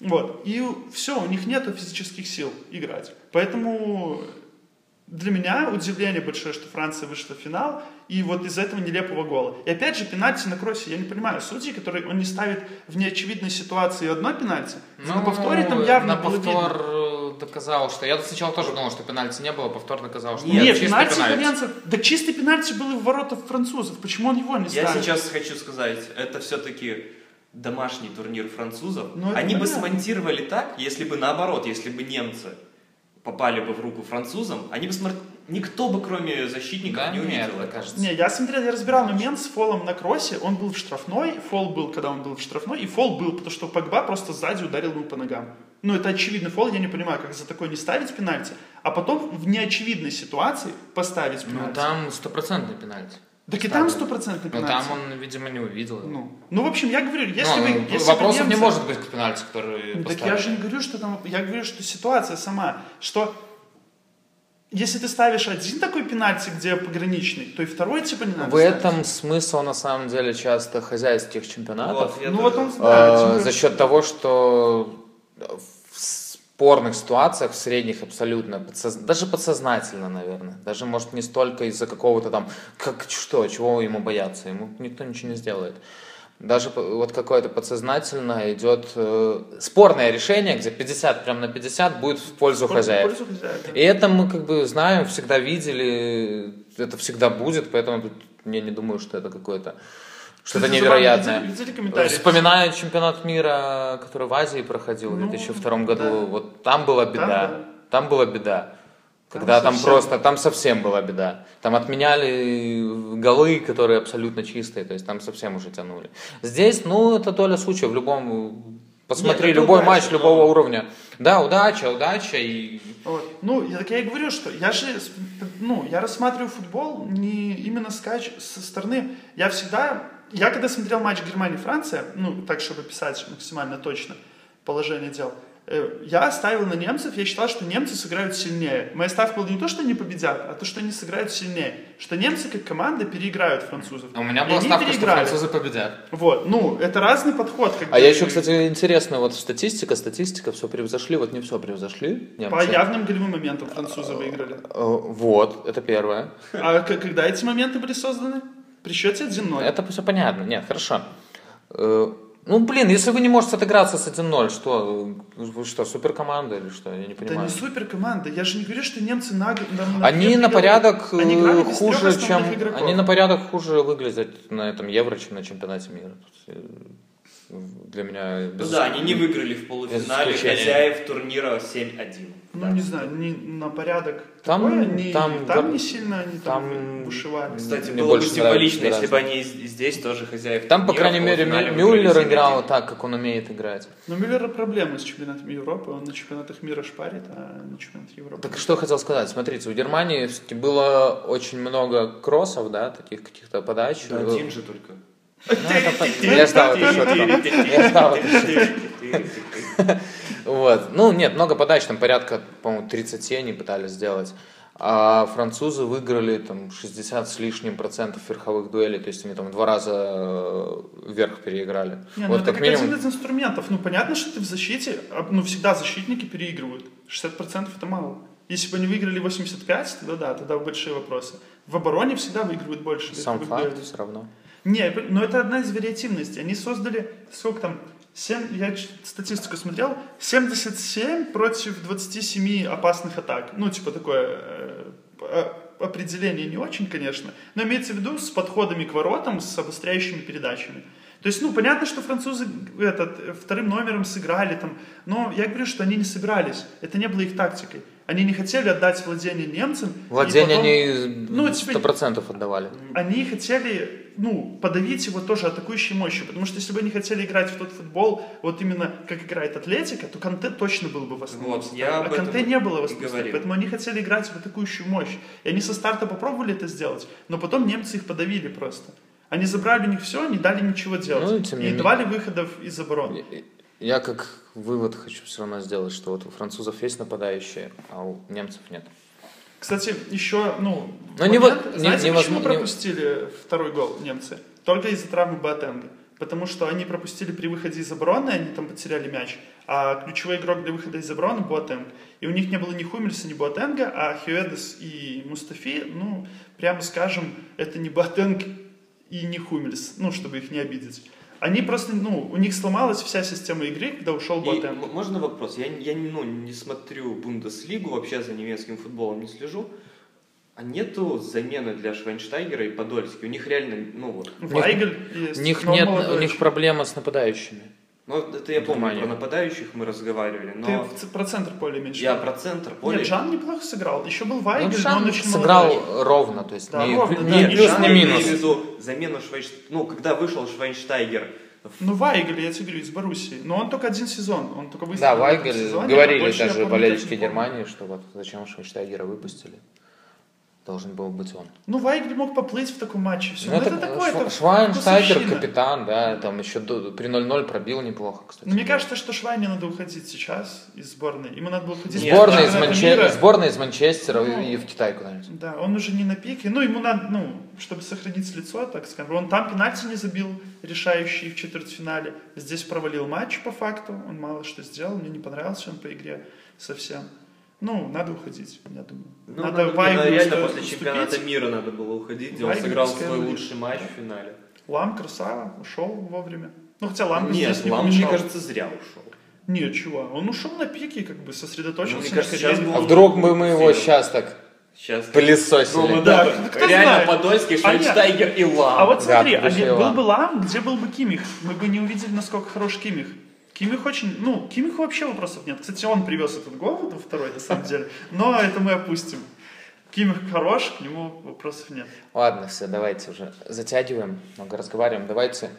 Вот. И все, у них нет физических сил играть. Поэтому для меня удивление большое, что Франция вышла в финал, и вот из этого нелепого гола. И опять же, пенальти на кроссе, я не понимаю, судьи, которые он не ставит в неочевидной ситуации одно пенальти, на повторе там явно на повтор, доказал, что... Я сначала тоже думал, что пенальти не было, повтор доказал, что Нет, нет, пенальти, пенальти. итальянцев... Да чистый пенальти был и в ворота французов. Почему он его не Я ставит? сейчас хочу сказать, это все-таки домашний турнир французов. Ну, Они бы понятно. смонтировали так, если бы наоборот, если бы немцы попали бы в руку французам, они бы смор... никто бы кроме защитников Да, не увидел. это. кажется. Не, я смотрел, я разбирал момент с фолом на кроссе. Он был в штрафной, фол был, когда он был в штрафной, и фол был, потому что Погба просто сзади ударил ему по ногам. Ну, это очевидный фол, я не понимаю, как за такой не ставить пенальти, а потом в неочевидной ситуации поставить Ну, пенальти. там стопроцентный пенальти. так и там стопроцентный Ну, пенальти. там он, видимо, не увидел. ну. ну, в общем, я говорю, если Ну, бы... ну, если вопросов не немцы- может быть к пенальти, который Ну, Так поставили. я же не говорю, что там... Я говорю, что ситуация сама, что если ты ставишь один такой пенальти, где пограничный, то и второй типа не надо В ставить. этом смысл, на самом деле, часто хозяйских чемпионатов. Вот, Ну тоже- вот он, Э, да, более- за счет того, что в спорных ситуациях, в средних абсолютно, подсоз- даже подсознательно, наверное, даже, может, не столько из-за какого-то там, как что, чего ему бояться, ему никто ничего не сделает. Даже вот какое-то подсознательно идет э, спорное решение, где 50 прям на 50 будет в пользу Пользу- хозяев. пользу хозяев, да. И это мы как бы знаем, всегда видели, это всегда будет, поэтому я не думаю, что это какое-то что-то невероятное. видели комментарии? Вспоминаю чемпионат мира, который в Азии проходил в Ну, 2002 году. да. Вот там была беда. да. Там была беда. Когда там, совсем. просто, там совсем была беда. Там отменяли голы, которые абсолютно чистые, то есть там совсем уже тянули. Здесь, ну, это доля случая в любом... Посмотри, Нет, любой удача, матч но- любого уровня. Да, удача, удача и... Вот. Ну, я, так я и говорю, что я же, ну, я рассматриваю футбол не именно с, кач- со стороны, я всегда, я когда смотрел матч Германия-Франция, ну, так, чтобы писать максимально точно положение дел, э, я ставил на немцев, я считал, что немцы сыграют сильнее. Моя ставка была не то, что они победят, а то, что они сыграют сильнее. Что немцы как команда переиграют французов. У меня была ставка, что французы победят. Вот, ну, это разный подход. как А бы. я еще, кстати, интересно, вот статистика, статистика, все превзошли, вот не все превзошли. По немцы. явным голевым моментам французы выиграли. Э, Вот, это первое. А когда эти моменты были созданы? При счете 1-0. Это все понятно. Нет, хорошо. Э, Ну, блин, если вы не можете отыграться с 1-0, что? Вы что, суперкоманда или что? Я не Это понимаю. не супер команда. Я же не говорю, что немцы на, на- на Они на порядок Они э, трех хуже, чем игроков. они на порядок хуже выглядят на этом Евро, чем на чемпионате мира. Э, Для меня Ну без- да, они не выиграли в полуфинале хозяев турнира 7-1. Ну, Да. не знаю, не на порядок. Там- такое, не- там там, гор- не сильно они там, там- бушевали. Кстати, Мне было бы больше символично, нравится если бы они здесь тоже хозяев Там, по крайней мере, Мюллер 7-1. играл так, как он умеет играть. Но Мюллера проблемы с чемпионатом Европы. Он на чемпионатах мира шпарит, а на чемпионате Европы. Так что я хотел сказать, смотрите, у Германии все-таки было очень много кроссов, да, таких каких-то подач. Да, один же только. Ну, Я ждал эту шутку. Я ждал эту шутку. Вот. Ну, нет, много подач, там порядка, по-моему, 30 они пытались сделать. А французы выиграли там 60 с лишним процентов верховых дуэлей, то есть они там два раза э, вверх переиграли. Не, ну вот это как как минимум. один из инструментов. Ну, понятно, что ты в защите, а, ну, всегда защитники переигрывают. 60% это мало. Если бы они выиграли 85, тогда да, тогда большие вопросы. В обороне всегда выигрывают больше. Сам факт дуэлей. все равно. Не, но это одна из вариативностей. Они создали, сколько там, 7, я статистику смотрел, 77 против 27 опасных атак. Ну, типа такое э, э, определение не очень, конечно, но имеется в виду с подходами к воротам, с обостряющими передачами. То есть, ну, понятно, что французы этот, э, вторым номером сыграли там, но я говорю, что они не собирались. Это не было их тактикой. Они не хотели отдать владение немцам. Владение потом- они Ну, сто процентов отдавали. они хотели, ну, подавить его тоже атакующей мощью, потому что если бы они хотели играть в тот футбол, вот именно как играет Атлетика, то Канте точно был бы в. Вот, я а Канте не было в поэтому они хотели играть в атакующую мощь. И они со старта попробовали это сделать, но потом немцы их подавили просто. Они забрали у них все, не дали ничего делать. Ну, и и давали выходов из обороны. Я как вывод хочу все равно сделать, что вот у французов есть нападающие, а у немцев нет. Кстати, еще, ну, Но не момент- не- знаете, невозможно- почему не- пропустили второй гол немцы? Только из-за травмы Боатенга. Потому что они пропустили при выходе из обороны, они там потеряли мяч, а ключевой игрок для выхода из обороны Боатенг. И у них не было ни Хумельса, ни Боатенга, а Хюэдес и Мустафи, ну, прямо скажем, это не Боатенг и не Хумельс, ну, чтобы их не обидеть. Они просто, ну, у них сломалась вся система игры, когда ушел м- можно вопрос? Я, я ну, не смотрю Бундеслигу, вообще за немецким футболом не слежу. А нету замены для Швайнштайгера и Подольски? У них реально, ну вот. Вайгель есть. У них нет, у них проблема с нападающими. Ну, это я помню, про нападающих мы разговаривали, Ты но ц- про центр поля меньше. я про центр поля... Нет, Жан неплохо сыграл. Еще был Ну, Вайгель, но он очень сыграл молодой. ровно, то есть Да, не, ровно, плю- да, не не плюс, Жан, не я имею минус. в виду замену Швайнштайгера. Ну, когда вышел Швайнштайгер в Ну, Вайгель, я тебе говорю, из Боруссии. Но он только один сезон. Он только Да, выстрелил в этом Вайгель, сезоне, а говорили я даже болельщики не. Германии, что вот зачем Швайнштайгера выпустили. Должен был быть он. Ну, Вайгель мог поплыть в таком матче. Все. Ну, Ну, это, это такое, Шва- это Швайнштайгер капитан, да, там еще до- при 0-0 пробил неплохо, кстати. Но мне кажется, что Швайне надо уходить сейчас из сборной. Ему надо было уходить Нет, Сборная, из Манче- сборная из Манчестера Ну. и в Китай куда-нибудь. Да, он уже не на пике. Ну, ему надо, ну, чтобы сохранить лицо, так скажем. Он там пенальти не забил, решающий в четвертьфинале. Здесь провалил матч по факту. Он мало что сделал. Мне не понравился он по игре совсем. Ну, надо уходить, я думаю. Ну, надо надо- Вайгелю реально после уступить. чемпионата мира надо было уходить, где он сыграл свой лучший матч в финале. Лам красава, ушел вовремя. Ну, хотя Лам Нет, здесь не Лам, мне помешал. кажется, зря ушел. Нет, чувак, он ушел на пике, как бы сосредоточился Ну, мне кажется, сейчас А вдруг бы мы его сейчас так Сейчас. пылесосили? Ну, ну Да, да, реально знает. Подольский, А. Швайнштайгер и Лам. А вот Да, смотри, а пришли ведь был Лам. бы Лам, где был бы Кимих? Мы бы не увидели, насколько хорош Кимих. Кимих очень, ну, Кимиху вообще вопросов нет. Кстати, он привез этот гол, это второй, на самом деле. Но это мы опустим. Кимих хорош, к нему вопросов нет. Ладно, все, давайте уже затягиваем, много разговариваем. Давайте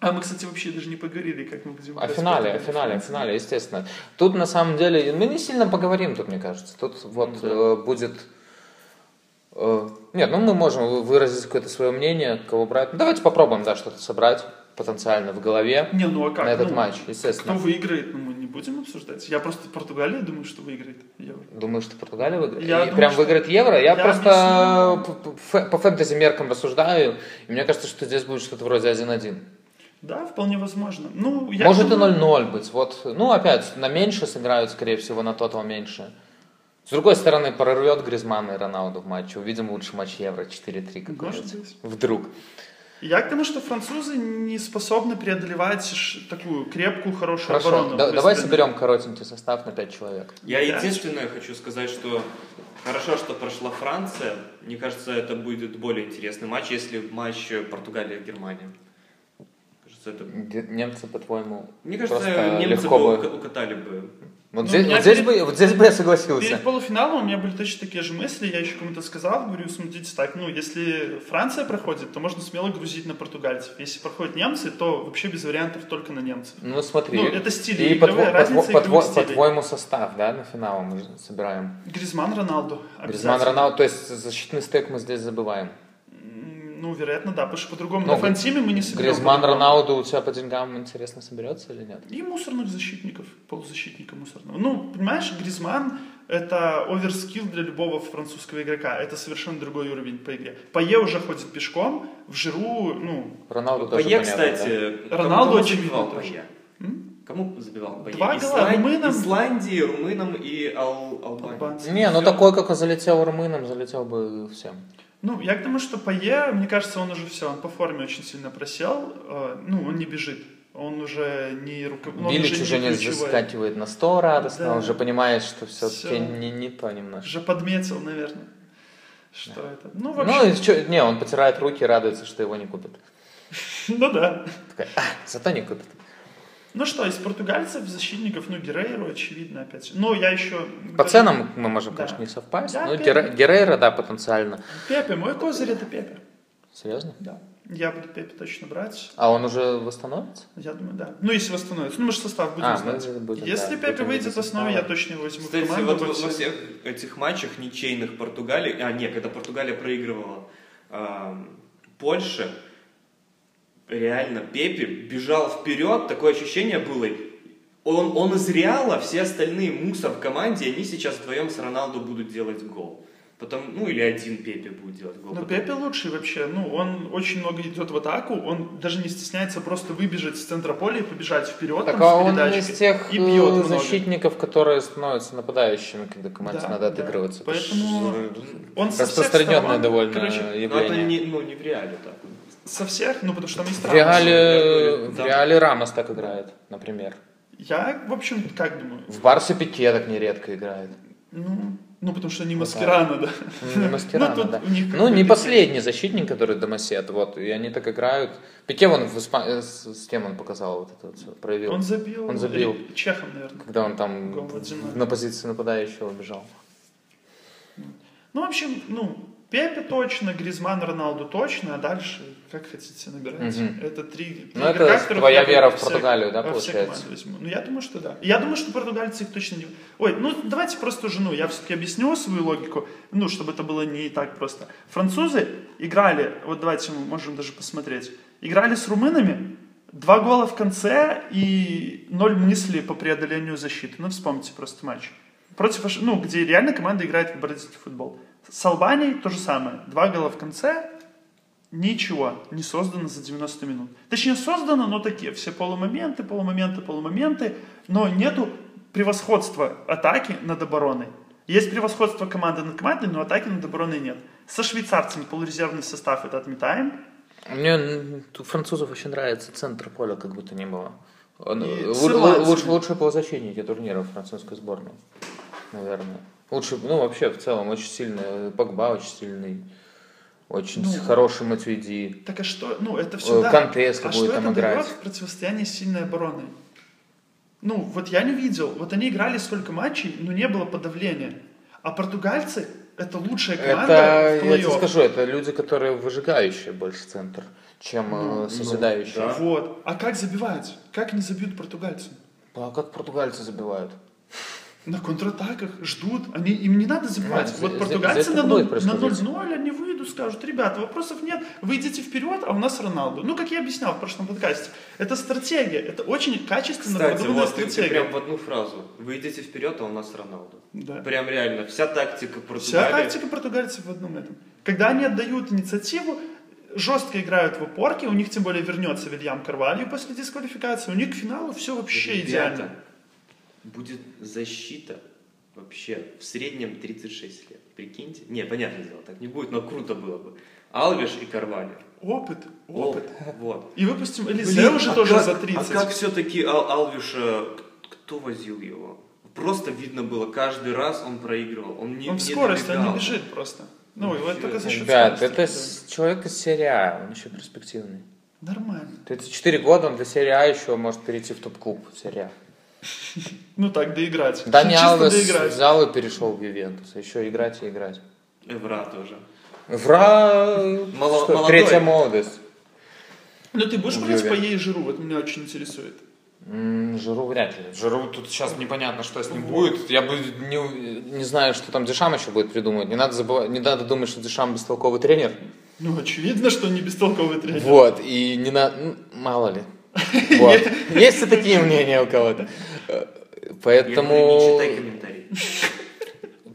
А мы, кстати, вообще даже не поговорили, как мы будем о финале, о финале, о финале, естественно. Тут на самом деле мы не сильно поговорим тут, мне кажется. Тут вот Да. э, будет... э, нет, ну мы можем выразить какое-то свое мнение, кого брать. Ну, давайте попробуем, да, что-то собрать потенциально в голове Не, ну а как? на этот Ну, матч, Кто естественно. выиграет, ну, мы не будем обсуждать. Я просто Португалия думаю, что выиграет. Евро. Думаю, что Португалия выиграет. Я И думаю, прям что- выиграет евро. Я, Я просто объясню. по фэнтези меркам рассуждаю, и мне кажется, что здесь будет что-то вроде 1-1. Да, вполне возможно. Ну, я Может думаю- и 0-0 быть. Вот, ну, опять, на меньше сыграют, скорее всего, на тотал меньше. С другой стороны, прорвет Гризман и Роналду в матче. Увидим лучший матч Евро 4-3 Может какой-нибудь. Вдруг. Я к тому, что французы не способны преодолевать такую крепкую, хорошую Хорошо, оборону. да- давай быстренько. соберем коротенький состав на 5 человек. Я Да. единственное хочу сказать, что хорошо, что прошла Франция. Мне кажется, это будет более интересный матч, если матч Португалия-Германия. Кажется, это... Немцы, по-твоему, Мне кажется, просто немцы легко бы бы... ука- укатали бы. Вот, Ну, здесь, вот, здесь перед- бы, вот здесь бы я согласился. Перед полуфиналом у меня были точно такие же мысли. Я еще кому-то сказал, говорю, смотрите так, ну, если Франция проходит, то можно смело грузить на португальцев. Если проходят немцы, то вообще без вариантов только на немцев. Ну смотри, Ну, это стили и игровые, по-тво- разница по-тво- стилей. по-твоему состав, да, на финал мы собираем. Гризман, Роналду. Гризман. Роналду, то есть защитный стек мы здесь забываем. Ну, вероятно, да, потому что по-другому Ну, на фантиме мы не соберем. Гризман. Роналду у тебя по деньгам интересно соберется или нет? И мусорных защитников, полузащитника мусорного. Ну, понимаешь, Гризман это оверскилл для любого французского игрока. Это совершенно другой уровень по игре. Пае уже ходит пешком, в Жиру, ну, Роналду тоже Пае, понятно, да? кстати, Роналду очевидно забивал тоже. Кому забивал Пае? Два гола Исланд- румынам. Исландии, румынам и Ал- Албании. Не, ну такой, как залетел румынам, залетел бы всем. Ну, я к тому, что Пае, мне кажется, он уже все, он по форме очень сильно просел. Э, Ну, он не бежит. Он уже не руководитель. Билич уже не заскакивает на 100 радостно, Да. он уже понимает, что все-таки Всё. не, не то немножко. Уже подметил, наверное, что это. Ну, Ну, вообще, и чё- не, он потирает руки и радуется, что его не купят. ну да. Такая, «А, зато не купят. Ну что, из португальцев, защитников, ну, Герейру, очевидно, опять. Ну, я еще... По ценам мы можем, Да. конечно, не совпасть. Да, ну, Пепе. Гере- Герейро, да, потенциально. Пепе, мой козырь это Пепе. Серьезно? Да. Я буду Пепе точно брать. А он уже восстановится? Я думаю, да. Ну, если восстановится. Ну, мы же состав будем А, мы знать. будем, если да, Пепе будем выйдет в основе, я точно его возьму Кстати, в команду. вот во всех этих матчах ничейных Португалии, а нет, когда Португалия проигрывала ам, Польше, реально Пепе бежал вперед, такое ощущение было, он, он из Реала, все остальные мусор в команде, они сейчас вдвоем с Роналду будут делать гол. Потом, ну или один Пепе будет делать гол. Но Потом- Пепе лучший вообще. Ну, он очень много идет в атаку. Он даже не стесняется просто выбежать с центра поля и побежать вперед Так, там, а с он из тех и бьет э, много. защитников, которые становятся нападающими, когда команде Да, надо да. отыгрываться. Это Поэтому ж, Он Распространенное довольно короче, Но это явление. не, ну, не в Реале так. Со всех, ну, потому что там есть В Рамос. Реале, в Да. Реале Рамос так играет, например. Я, в общем, как думаю? В Барсе Пике так нередко играет. Ну, ну потому что они маскираны, да. Не Маскерано, Ну, да. Ну, не какой-то- последний защитник, который домосед, вот, и они так играют. Пике вон в Испа- э, с, с кем он показал вот это вот проявил, Он забил. Он забил. или Чехом, наверное. когда он там Гол в 1-0. на позиции нападающего бежал. Ну, в общем, ну, Пепе точно, Гризман, Роналду точно, а дальше как хотите набирать. Мгм. Это три, Ну, это игрока, твоя вера в Португалию, да, получается? Ну, я думаю, что да. Я думаю, что португальцы их точно не... Ой, ну, давайте просто уже, ну, я все-таки объясню свою логику, ну, чтобы это было не так просто. Французы играли, вот давайте мы можем даже посмотреть, играли с румынами, два гола в конце и ноль мыслей по преодолению защиты. Ну, вспомните просто матч. Против, ну, где реально команда играет в бразильский футбол. С Албанией то же самое. Два гола в конце, ничего не создано за 90 минут. Точнее, создано, но такие все полумоменты, полумоменты, полумоменты, но нету превосходства атаки над обороной. Есть превосходство команды над командой, но атаки над обороной нет. Со швейцарцами полурезервный состав это отметаем. Мне французов очень нравится центр поля, как будто не было. Он, И лу- с лу- ирландцами. лучше, лучшие полузащитники турнира французской сборной, наверное. Лучше, ну вообще в целом очень сильный, Погба очень сильный, очень Ну. хороший Матвейди. Так а что, ну это все Э, если а будет что там это играть. дает в противостоянии с сильной обороной? Ну, вот я не видел. Вот они играли сколько матчей, но не было подавления. А португальцы это лучшая команда Это, в я тебе скажу, это люди, которые выжигающие больше центр, чем э, созидающие. да. Вот. А как забивать? Как не забьют португальцы? А как португальцы забивают? На контратаках ждут. Они, им не надо забивать. Ну, вот португальцы на это 0 будет на происходить. 0-0 они выйдут, скажут, ребята, вопросов нет, вы идите вперед, а у нас Роналду. Ну, как я объяснял в прошлом подкасте, это стратегия, это очень качественно Кстати, продуманная вот ты, ты стратегия. прям в одну фразу. Вы идете вперед, а у нас Роналду. Да. Прям реально. Вся тактика Вся Португалии. тактика португальцев в одном этом. Когда они отдают инициативу, жестко играют в опорке, у них тем более вернется Вильям Карвалью после дисквалификации, у них к финалу все вообще Ребята, идеально. Будет защита вообще в среднем 36 лет. Прикиньте. Не, понятное дело, так не будет, но круто было бы. Алвиш и Карвалью. Опыт, опыт. Вот. И выпустим Элизе Блин, уже а тоже как- за 30. А как все-таки Ал- Алвиша, кто возил его? Просто видно было, каждый раз он проигрывал. Он не он в скорости, он не бежит просто. Ну, его всё только это- за счет Ребят, скорости, это да. человек из серии А, он еще перспективный. Нормально. 34 года, он для серии А еще может перейти в топ-клуб серии А. Ну так, доиграть. Дани Алвес взял и перешел в Ювентус. А еще играть и играть. Эвра тоже. Вра... Мало-. Третья молодость. Ну ты будешь В брать по ей жиру? Вот меня очень интересует. Жиру вряд ли. Жиру тут сейчас непонятно, что с ним будет. Я бы не, не знаю, что там Дешам еще будет придумывать. Не надо, забывать, не надо думать, что Дешам бестолковый тренер. Ну, очевидно, что не бестолковый тренер. Вот, и не надо... ну, Мало ли. Вот. Есть и такие мнения у кого-то. Я Поэтому... говорю, не читай комментарий.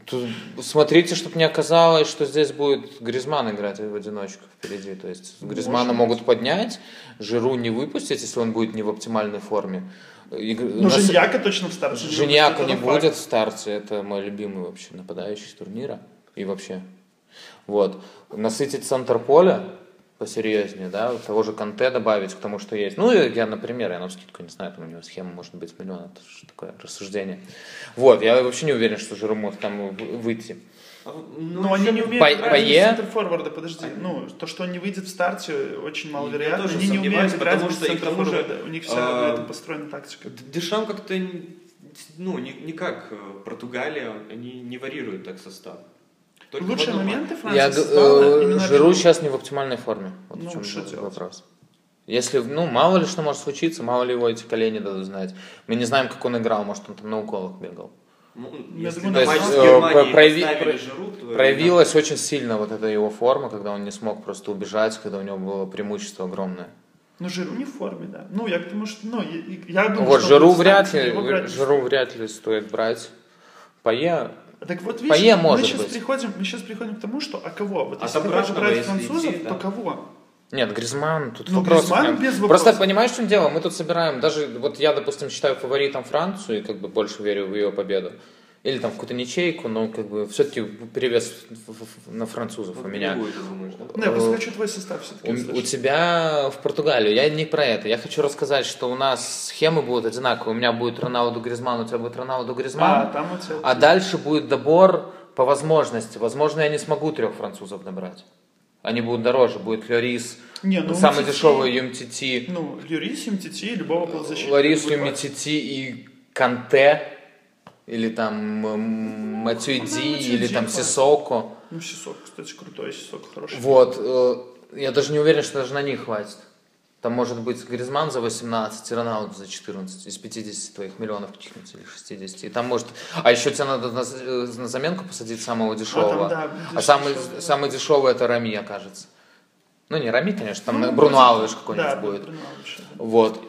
Тут смотрите, чтобы не оказалось, что здесь будет Гризман играть в одиночку впереди. То есть Гризмана Может могут поднять, Жиру не выпустить, если он будет не в оптимальной форме. И- Ну, нас- Женьяка точно в старте. не Женьяка не это факт. будет в старте, это мой любимый вообще нападающий с турнира. И вообще. Вот. Насытить центр поля посерьезнее, да, того же Канте добавить к тому, что есть. Ну, я, например, я на скидку не знаю, там у него схема может быть миллион, это же такое рассуждение. Вот, я вообще не уверен, что Жиру может там вы- выйти. А, Ну, они не умеют По- играть Пае? без центр-форварда, подожди. Ну, то, что он не выйдет в старте, очень маловероятно. Они не умеют играть потому что и к тому же. У них вся а, на этом построена тактика. Дешам как-то, ну, не, не как э, Португалия, они не варьируют так состав. Только Лучшие моменты матче. Я, э, Жиру Жиру. сейчас не в оптимальной форме. Вот Ну, в чем что делать? вопрос. Если, ну, мало ли что может случиться, мало ли его эти колени дадут знать. Мы не знаем, как он играл, может, он там на уколах бегал. Ну, Я думаю, то есть, э, прояви- Жиру, Проявилась очень сильно вот эта его форма, когда он не смог просто убежать, когда у него было преимущество огромное. Ну, Жиру не в форме, да. Ну, я к тому, что... Ну, я, я думаю, вот что Жиру он будет вряд ли, Жиру вряд ли стоит брать. Пае, Так вот, видишь, Пае мы, может сейчас быть. приходим, мы сейчас приходим к тому, что а кого? Вот От если ты хочешь брать французов, идти, то да. кого? Нет, Гризман, тут Ну, вопросов Гризман без Просто вопросов. понимаешь, в чем дело? Мы тут собираем, даже вот я, допустим, считаю фаворитом Францию и как бы больше верю в ее победу. Или там какую-то ничейку, но как бы все-таки перевес в- в- на французов у меня. Будет, думаешь, да? Ну, я просто хочу твой состав все-таки У, у тебя в Португалию. Я не про это. Я хочу рассказать, что у нас схемы будут одинаковые. У меня будет Роналду Гризман, у тебя будет Роналду А, Гризман. там у тебя... А дальше будет добор по возможности. Возможно, я не смогу трех французов набрать. Они будут дороже. Будет Лорис, Не, ну, самый MTT дешевый МТТ, Ну, Льюрис, МТТ, любого полузащитника. Лорис, будет МТТ и Канте. Или там м, Матюйди, Ну, или там. Сисоко. Ну, Сисок, кстати, крутой, Сисок хороший. Вот. э, Я даже не уверен, что даже на них хватит. Там может быть Гризман за 18 и Роналду за 14 из 50 твоих миллионов каких-нибудь или 60. И там может... А еще тебе надо на, э, на заменку посадить самого дешевого. А, там, да, А самый, дешевый, самый дешевый это Рами, окажется. Ну, не Рами, конечно, там Ну, Бруно будет- Алвеш какой-нибудь да, будет. Бруно. Вот.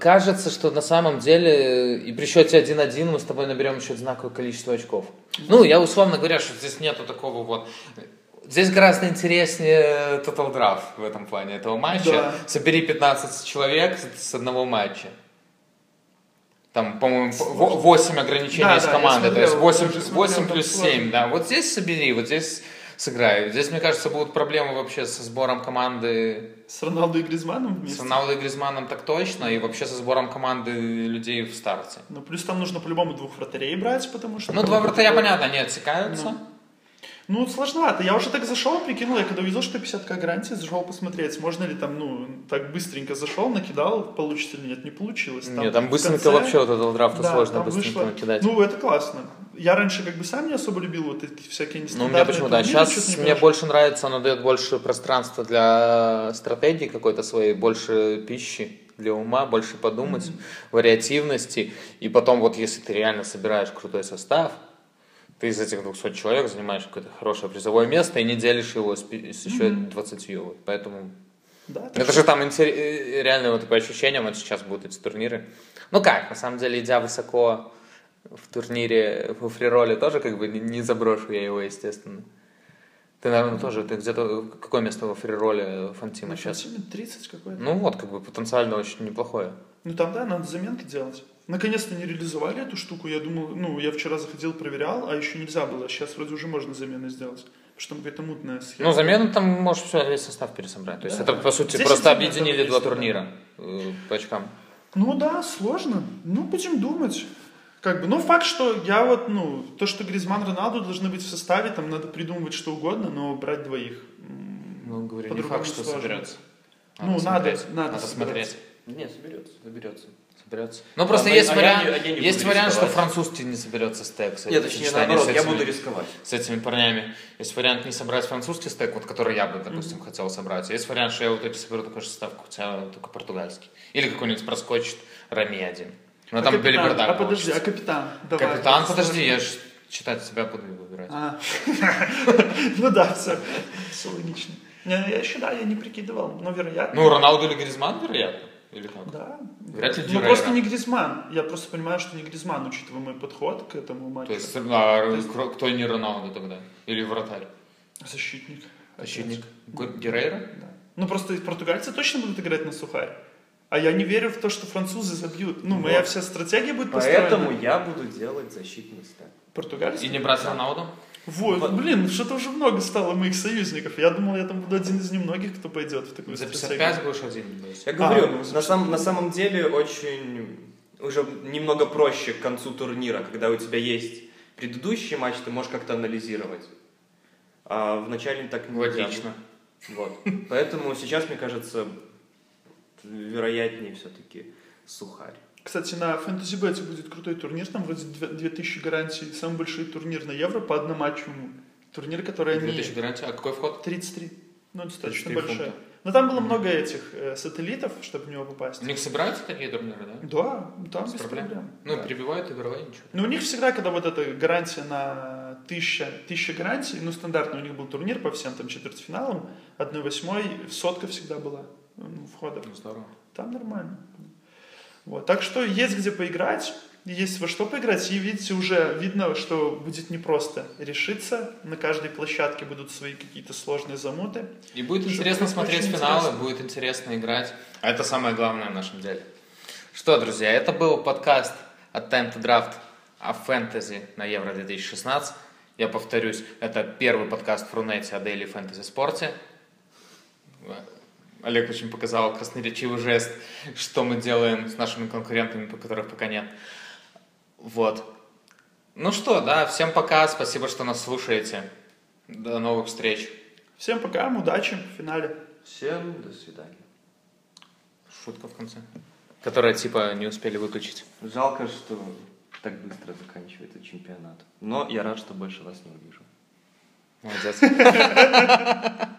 Кажется, что на самом деле и при счете 1-1 мы с тобой наберем еще одинаковое количество очков. Ну, я условно говоря, что здесь нету такого вот... Здесь гораздо интереснее Total Draft в этом плане этого матча. Да. Собери 15 человек с одного матча. Там, по-моему, 8 ограничений Да, из да, команды. То смотрел, есть 8, я уже смотрел, 8 там плюс сложно. 7, да. Вот здесь собери, вот здесь сыграй. Здесь, мне кажется, будут проблемы вообще со сбором команды С Роналду и Гризманом вместе. с Роналдо и Гризманом так точно, и вообще со сбором команды людей в старте. Ну, плюс там нужно по-любому двух вратарей брать, потому что... Ну, два вратаря, понятно, они отсекаются. Ну, сложновато. Я уже так зашел, прикинул, я когда увидел, что 50к гарантии, зашел посмотреть, можно ли там, ну, так быстренько зашел, накидал, получится или нет. Не получилось. Нет, там быстренько конце- вообще вот этого драфта Да, сложно там быстренько вышло- накидать. Ну, это классно. Я раньше как бы сам не особо любил вот эти всякие Ну, нестандартные мне почему, да. турниры, Сейчас чё-то не мне больше нравится, оно дает больше пространства для стратегии какой-то своей, больше пищи для ума, больше подумать, вариативности. И потом вот если ты реально собираешь крутой состав, ты из этих 200 человек занимаешь какое-то хорошее призовое место и не делишь его с, с еще 20. Вот. Поэтому Да, Это что- же там интер- э, реально вот по ощущениям вот сейчас будут эти турниры. Ну как, на самом деле, идя высоко в турнире в фрироле тоже как бы не- заброшу я его, естественно. Ты, наверное, тоже, ты где-то, какое место во фрироле Фантима Ну, сейчас? Фантиме 30 какой-то. Ну вот, как бы потенциально очень неплохое. Ну там, да, надо заменки делать. Наконец-то не реализовали эту штуку. Я думал, ну, я вчера заходил, проверял, а еще нельзя было. Сейчас вроде уже можно замены сделать. Потому что там какая-то мутная схема. Ну, замену там можешь все, весь состав пересобрать. То есть Да. это, по сути, Здесь просто объединили два есть, да. турнира э, по очкам. Ну да, сложно. Ну, будем думать. Как бы, ну, факт, что я вот, ну, то, что Гризман, Роналду должны быть в составе, там надо придумывать что угодно, но брать двоих. Ну, говорю, не По-другому факт, что сложно. соберется. Ну, надо, смотреть. надо Надо собираться. смотреть. Нет, соберется, соберется. Соберется. Ну, просто А, есть а я вариант, а я не есть вариант что рисковать. француз не соберется стек. с Нет, этим точнее, наоборот, с я этими- буду рисковать. С этими парнями. Есть вариант не собрать французский стек, вот который я бы, допустим, хотел собрать. Есть вариант, что я вот эти соберу такой же состав, как у тебя, только португальский. Или какой-нибудь проскочит Рами один. Но А там капитан? бельбардак А подожди, а капитан? Давай. Капитан, Это подожди, я ж читать себя буду выбирать. А. Ну да, все. Все логично. Не, Я еще, да, я не прикидывал, но вероятно. Ну, Роналду или Гризман, вероятно. Или как? Да. Вряд ли Ну просто не Гризман. Я просто понимаю, что не Гризман, учитывая мой подход к этому матчу. То есть, а, кро- кто не Роналду тогда? Или вратарь? Защитник. Защитник? Герейра? Да. Ну просто португальцы точно будут играть на сухарь. А я не верю в то, что французы забьют. Ну, моя Вот. вся стратегия будет построена. Поэтому я буду делать защитный стек. Португальцы? И не брать Роналду? Вот, Вот. блин, что-то уже много стало моих союзников. Я думал, я там буду один из немногих, кто пойдет в такую За стратегию. 55 будешь один. есть. Я говорю, А, ну, на, сам- на самом деле очень уже немного проще к концу турнира, когда у тебя есть предыдущий матч, ты можешь как-то анализировать. А вначале так нельзя. Логично. Вот. Поэтому сейчас, мне кажется, вероятнее все-таки сухарь. Кстати, на Fantasy Бете будет крутой турнир, там вроде две- 2000 гарантий, самый большой турнир на Евро по одноматчевому. Турнир, который они... 2000 гарантия. А какой вход? 33. Ну, достаточно 33 большой. фунта. Но там было много этих э, сателлитов, чтобы в него попасть. У них собираются такие турниры, да? Да, там Без без проблем. проблем. Ну, Да. перебивают игровые, ничего. Но у них всегда, когда вот эта гарантия на 1000, 1000 гарантий, ну, стандартно у них был турнир по всем там четвертьфиналам, 1-8, сотка всегда была ну, входа. Ну, здорово. Там нормально. Вот. Так что есть где поиграть, есть во что поиграть, и видите, уже видно, что будет непросто решиться. На каждой площадке будут свои какие-то сложные замуты. И будет интересно смотреть финалы, интересно. будет интересно играть. А это самое главное в нашем деле. Что, друзья, это был подкаст от Time to Draft о фэнтези на Евро 2016. Я повторюсь, это первый подкаст в Рунете о Daily Fantasy спорте. Олег очень показал красноречивый жест, что мы делаем с нашими конкурентами, по которых пока нет. Вот. Ну что, да, всем пока, спасибо, что нас слушаете. До новых встреч. Всем пока, удачи в финале. Всем до свидания. Шутка в конце. Которая типа не успели выключить. Жалко, что так быстро заканчивается чемпионат. Но я рад, что больше вас не увижу. Молодец.